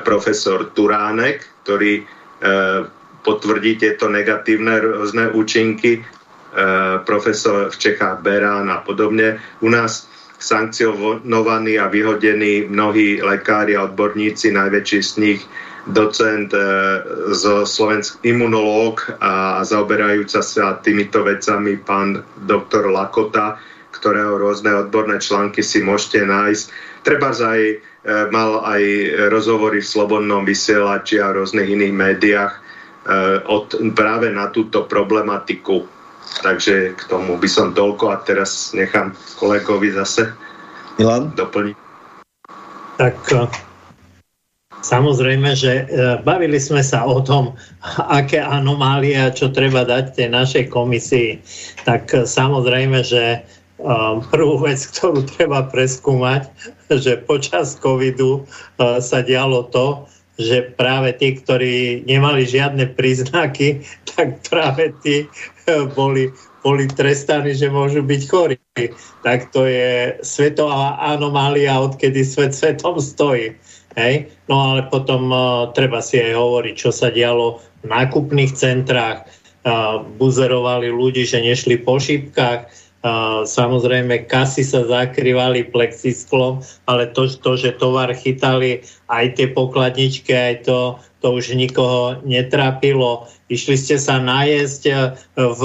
profesor Turánek, ktorý potvrdí tieto negatívne rôzne účinky, profesor v Čechách Berán a podobne. U nás sankcionovaní a vyhodení mnohí lekári a odborníci, najväčší z nich docent e, zo Slovensk imunológ a zaoberajúca sa týmito vecami pán doktor Lakota, ktorého rôzne odborné články si môžete nájsť. Treba aj e, mal aj rozhovory v Slobodnom vysielači a rôznych iných médiách e, od, práve na túto problematiku. Takže k tomu by som toľko a teraz nechám kolegovi zase Milan? doplniť. Tak Samozrejme, že e, bavili sme sa o tom, aké anomálie a čo treba dať tej našej komisii. Tak e, samozrejme, že e, prvú vec, ktorú treba preskúmať, že počas covidu sa dialo to, že práve tí, ktorí nemali žiadne príznaky, tak práve tí boli, boli trestaní, že môžu byť chorí. Tak to je svetová anomália, odkedy svet svetom stojí. Hej? No ale potom uh, treba si aj hovoriť, čo sa dialo v nákupných centrách, uh, buzerovali ľudí, že nešli po šípkach, uh, samozrejme kasy sa zakrývali plexisklom, ale to, to, že tovar chytali aj tie pokladničky, aj to, to už nikoho netrápilo. Išli ste sa najesť v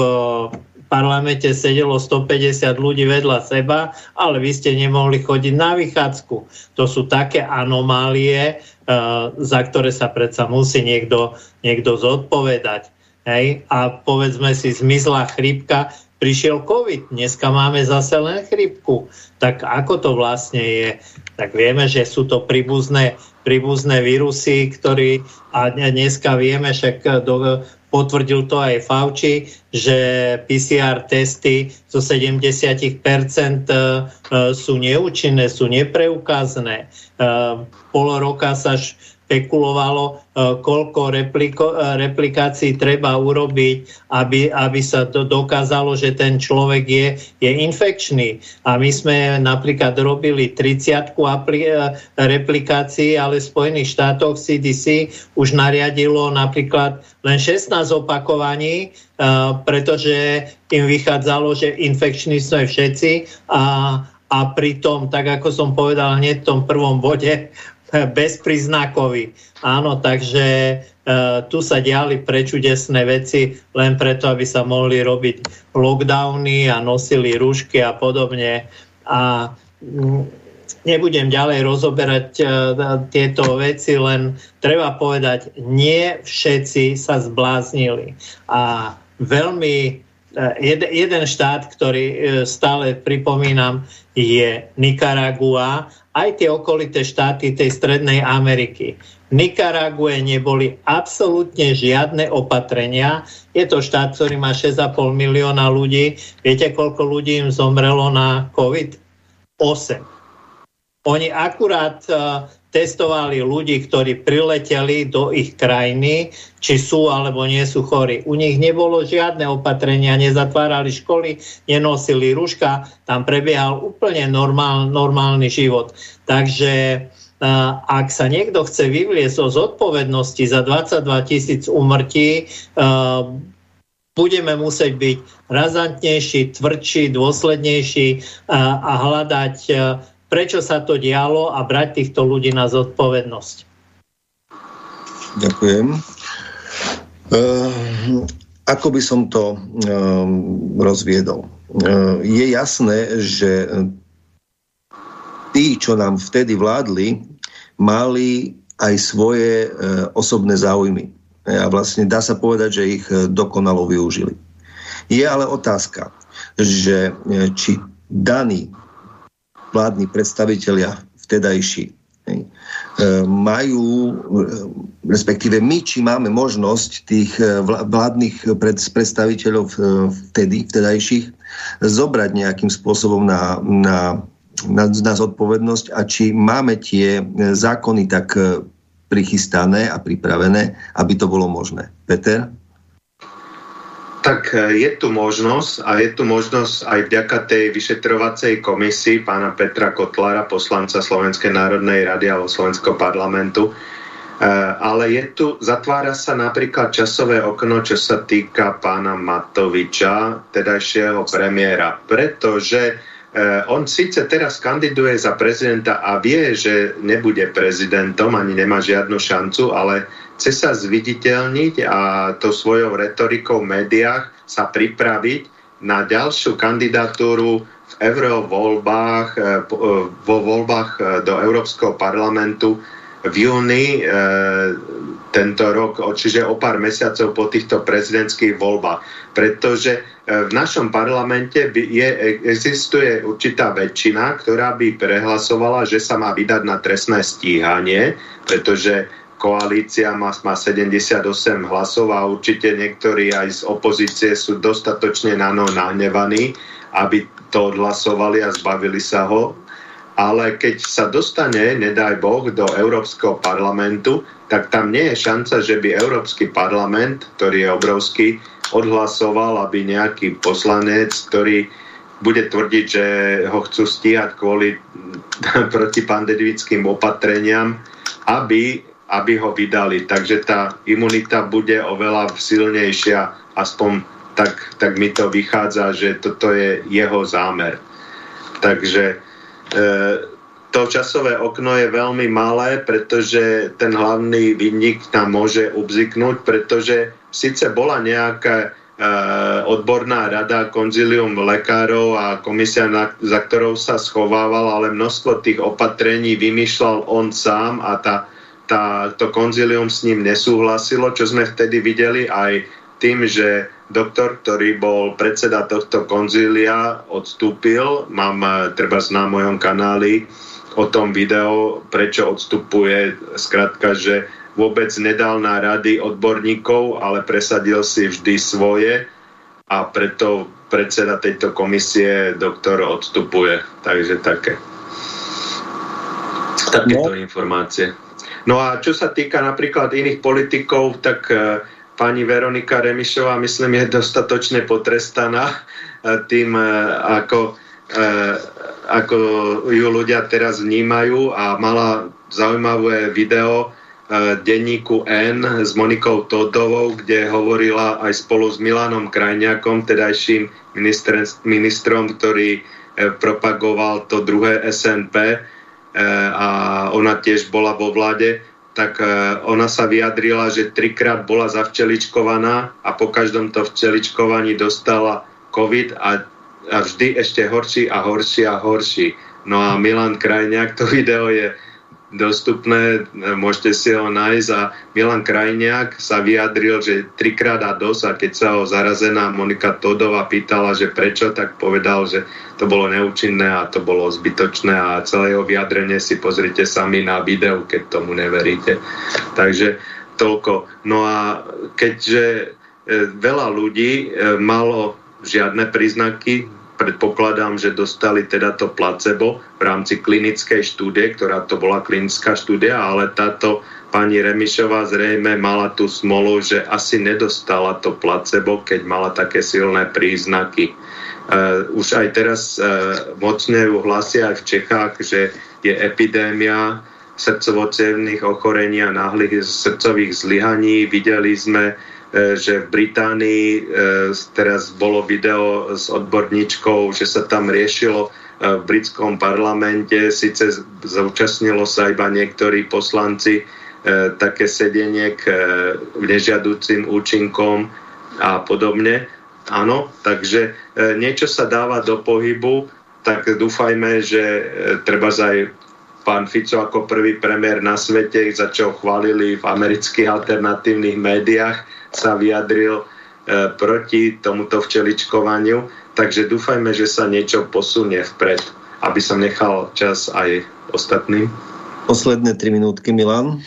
parlamente sedelo 150 ľudí vedľa seba, ale vy ste nemohli chodiť na vychádzku. To sú také anomálie, uh, za ktoré sa predsa musí niekto, niekto zodpovedať. Hej? A povedzme si, zmizla chrípka, prišiel COVID, dneska máme zase len chrípku. Tak ako to vlastne je? Tak vieme, že sú to príbuzné, príbuzné vírusy, ktorí a dneska vieme, však do, potvrdil to aj Fauci, že PCR testy zo 70% e, e, sú neúčinné, sú nepreukázané. E, pol roka sa špekulovalo, e, koľko repliko, e, replikácií treba urobiť, aby, aby sa to dokázalo, že ten človek je, je infekčný. A my sme napríklad robili 30 apli- replikácií, ale v Spojených štátoch CDC už nariadilo napríklad len 16 opakovaní, pretože im vychádzalo, že infekční sme všetci a, a pritom, tak ako som povedal hneď v tom prvom bode, bezpríznakový. Áno, takže uh, tu sa diali prečudesné veci len preto, aby sa mohli robiť lockdowny a nosili rúšky a podobne. A mm, nebudem ďalej rozoberať uh, tieto veci, len treba povedať, nie všetci sa zbláznili. A veľmi Jed, jeden štát, ktorý stále pripomínam, je Nikaragua aj tie okolité štáty tej Strednej Ameriky. V Nikarague neboli absolútne žiadne opatrenia. Je to štát, ktorý má 6,5 milióna ľudí. Viete, koľko ľudí im zomrelo na COVID? 8. Oni akurát testovali ľudí, ktorí prileteli do ich krajiny, či sú alebo nie sú chorí. U nich nebolo žiadne opatrenia, nezatvárali školy, nenosili ruška, tam prebiehal úplne normál, normálny život. Takže ak sa niekto chce vyvliesť o zodpovednosti za 22 tisíc umrtí, budeme musieť byť razantnejší, tvrdší, dôslednejší a hľadať prečo sa to dialo a brať týchto ľudí na zodpovednosť. Ďakujem. Uh, ako by som to uh, rozviedol? Uh, je jasné, že tí, čo nám vtedy vládli, mali aj svoje osobné záujmy. A vlastne dá sa povedať, že ich dokonalo využili. Je ale otázka, že či daný vládni predstavitelia vtedajší e, majú, e, respektíve my, či máme možnosť tých e, vládnych predstaviteľov vtedy, vtedajších, zobrať nejakým spôsobom na, na, na, na zodpovednosť a či máme tie zákony tak prichystané a pripravené, aby to bolo možné. Peter? Tak e, je tu možnosť a je tu možnosť aj vďaka tej vyšetrovacej komisii pána Petra Kotlára, poslanca Slovenskej národnej rady alebo Slovenského parlamentu. E, ale je tu, zatvára sa napríklad časové okno, čo sa týka pána Matoviča, tedajšieho premiéra, pretože on síce teraz kandiduje za prezidenta a vie, že nebude prezidentom, ani nemá žiadnu šancu, ale chce sa zviditeľniť a to svojou retorikou v médiách sa pripraviť na ďalšiu kandidatúru v eurovoľbách, e, e, vo voľbách do Európskeho parlamentu v júni tento rok, čiže o pár mesiacov po týchto prezidentských voľbách. Pretože v našom parlamente je, existuje určitá väčšina, ktorá by prehlasovala, že sa má vydať na trestné stíhanie, pretože koalícia má, má 78 hlasov a určite niektorí aj z opozície sú dostatočne na nahnevaní, aby to odhlasovali a zbavili sa ho. Ale keď sa dostane, nedaj Boh, do Európskeho parlamentu, tak tam nie je šanca, že by Európsky parlament, ktorý je obrovský, odhlasoval, aby nejaký poslanec, ktorý bude tvrdiť, že ho chcú stíhať kvôli protipandemickým opatreniam, aby aby ho vydali. Takže tá imunita bude oveľa silnejšia, aspoň tak, tak mi to vychádza, že toto je jeho zámer. Takže to časové okno je veľmi malé, pretože ten hlavný vinník tam môže ubziknúť, pretože síce bola nejaká e, odborná rada, konzilium lekárov a komisia, za ktorou sa schovával, ale množstvo tých opatrení vymýšľal on sám a tá tá, to konzilium s ním nesúhlasilo, čo sme vtedy videli aj tým, že doktor, ktorý bol predseda tohto konzília, odstúpil. Mám eh, treba na mojom kanáli o tom video, prečo odstupuje. Skrátka, že vôbec nedal na rady odborníkov, ale presadil si vždy svoje a preto predseda tejto komisie doktor odstupuje. Takže také. Takéto no. informácie. No a čo sa týka napríklad iných politikov, tak e, pani Veronika Remišová, myslím, je dostatočne potrestaná e, tým, e, ako, ako ju ľudia teraz vnímajú a mala zaujímavé video denníku N s Monikou Todovou, kde hovorila aj spolu s Milanom Krajniakom, tedajším ministrom, ktorý propagoval to druhé SNP a ona tiež bola vo vláde tak e, ona sa vyjadrila, že trikrát bola zavčeličkovaná a po každom to včeličkovaní dostala COVID a, a vždy ešte horší a horší a horší. No a Milan Krajňák, to video je dostupné, môžete si ho nájsť a Milan Krajniak sa vyjadril, že trikrát a dosť a keď sa ho zarazená Monika Todová pýtala, že prečo, tak povedal, že to bolo neúčinné a to bolo zbytočné a celé jeho vyjadrenie si pozrite sami na videu, keď tomu neveríte. Takže toľko. No a keďže e, veľa ľudí e, malo žiadne príznaky predpokladám, že dostali teda to placebo v rámci klinickej štúdie, ktorá to bola klinická štúdia, ale táto pani Remišová zrejme mala tú smolu, že asi nedostala to placebo, keď mala také silné príznaky. Uh, už aj teraz uh, mocne hlasia aj v Čechách, že je epidémia srdcovo ochorení a náhlych srdcových zlyhaní. Videli sme E, že v Británii e, teraz bolo video s odborníčkou, že sa tam riešilo e, v britskom parlamente, síce zúčastnilo sa iba niektorí poslanci také sedenie k nežiaducim účinkom a podobne. Áno, takže niečo sa dáva do pohybu, tak dúfajme, že treba aj pán Fico ako prvý premiér na svete, za čo chválili v amerických alternatívnych médiách, sa vyjadril e, proti tomuto včeličkovaniu, takže dúfajme, že sa niečo posunie vpred, aby som nechal čas aj ostatným. Posledné tri minútky, Milan.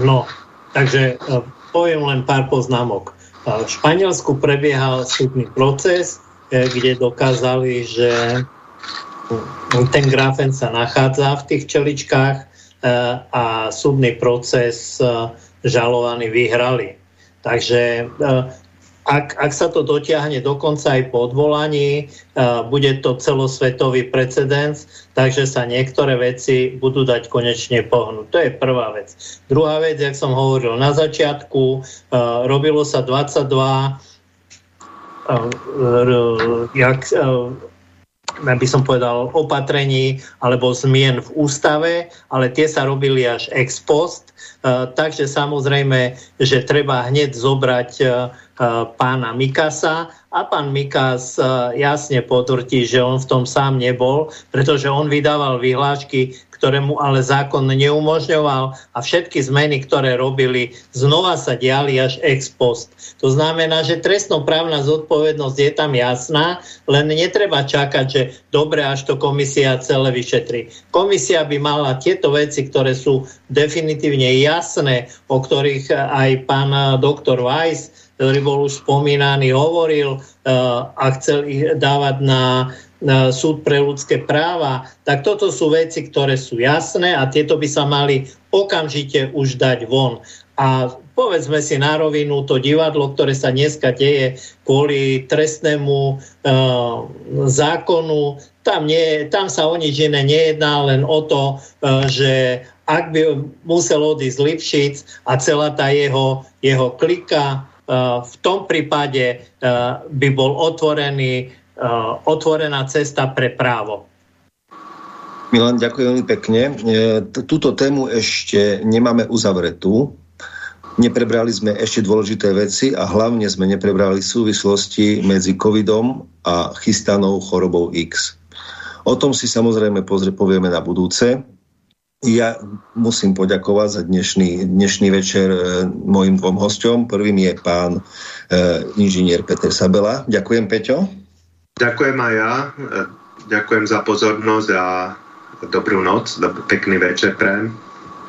No, takže e, poviem len pár poznámok. E, v Španielsku prebiehal súdny proces, kde dokázali, že ten grafen sa nachádza v tých čeličkách a súdny proces žalovaní vyhrali. Takže eh, ak, ak sa to dotiahne dokonca aj po odvolaní, uh, bude to celosvetový precedens, takže sa niektoré veci budú dať konečne pohnúť. To je prvá vec. Druhá vec, jak som hovoril na začiatku, uh, robilo sa 22 uh, jak, by som povedal, opatrení alebo zmien v ústave, ale tie sa robili až ex post. E, takže samozrejme, že treba hneď zobrať e, e, pána Mikasa a pán Mikas jasne potvrdí, že on v tom sám nebol, pretože on vydával vyhlášky, ktoré mu ale zákon neumožňoval a všetky zmeny, ktoré robili, znova sa diali až ex post. To znamená, že trestnoprávna zodpovednosť je tam jasná, len netreba čakať, že dobre, až to komisia celé vyšetrí. Komisia by mala tieto veci, ktoré sú definitívne jasné, o ktorých aj pán doktor Weiss ktorý bol už spomínaný, hovoril uh, a chcel ich dávať na súd pre ľudské práva, tak toto sú veci, ktoré sú jasné a tieto by sa mali okamžite už dať von. A povedzme si na rovinu, to divadlo, ktoré sa dneska deje kvôli trestnému e, zákonu, tam, nie, tam sa o nič iné nejedná, len o to, e, že ak by musel odísť Lipšic a celá tá jeho, jeho klika, e, v tom prípade e, by bol otvorený Eh, otvorená cesta pre právo. Milan, ďakujem veľmi pekne. Eh, túto tému ešte nemáme uzavretú. Neprebrali sme ešte dôležité veci a hlavne sme neprebrali súvislosti medzi covidom a chystanou chorobou X. O tom si samozrejme pozrie, povieme na budúce. Ja musím poďakovať za dnešný, dnešný večer e, mojim dvom hosťom. Prvým je pán e, inžinier Peter Sabela. Ďakujem, Peťo. Ďakujem aj ja. Ďakujem za pozornosť a dobrú noc, dob- pekný večer pre.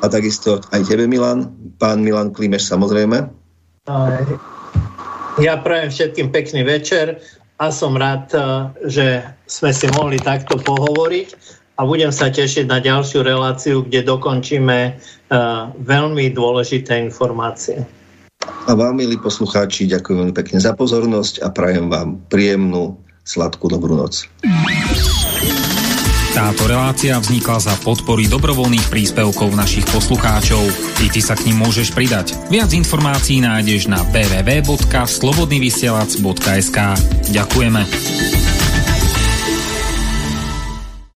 A takisto aj tebe, Milan. Pán Milan Klimeš, samozrejme. Ja prajem všetkým pekný večer a som rád, že sme si mohli takto pohovoriť a budem sa tešiť na ďalšiu reláciu, kde dokončíme uh, veľmi dôležité informácie. A vám, milí poslucháči, ďakujem veľmi pekne za pozornosť a prajem vám príjemnú, sladkú dobrú noc. Táto relácia vznikla za podpory dobrovoľných príspevkov našich poslucháčov. I ty sa k ním môžeš pridať. Viac informácií nájdeš na www.slobodnyvysielac.sk Ďakujeme.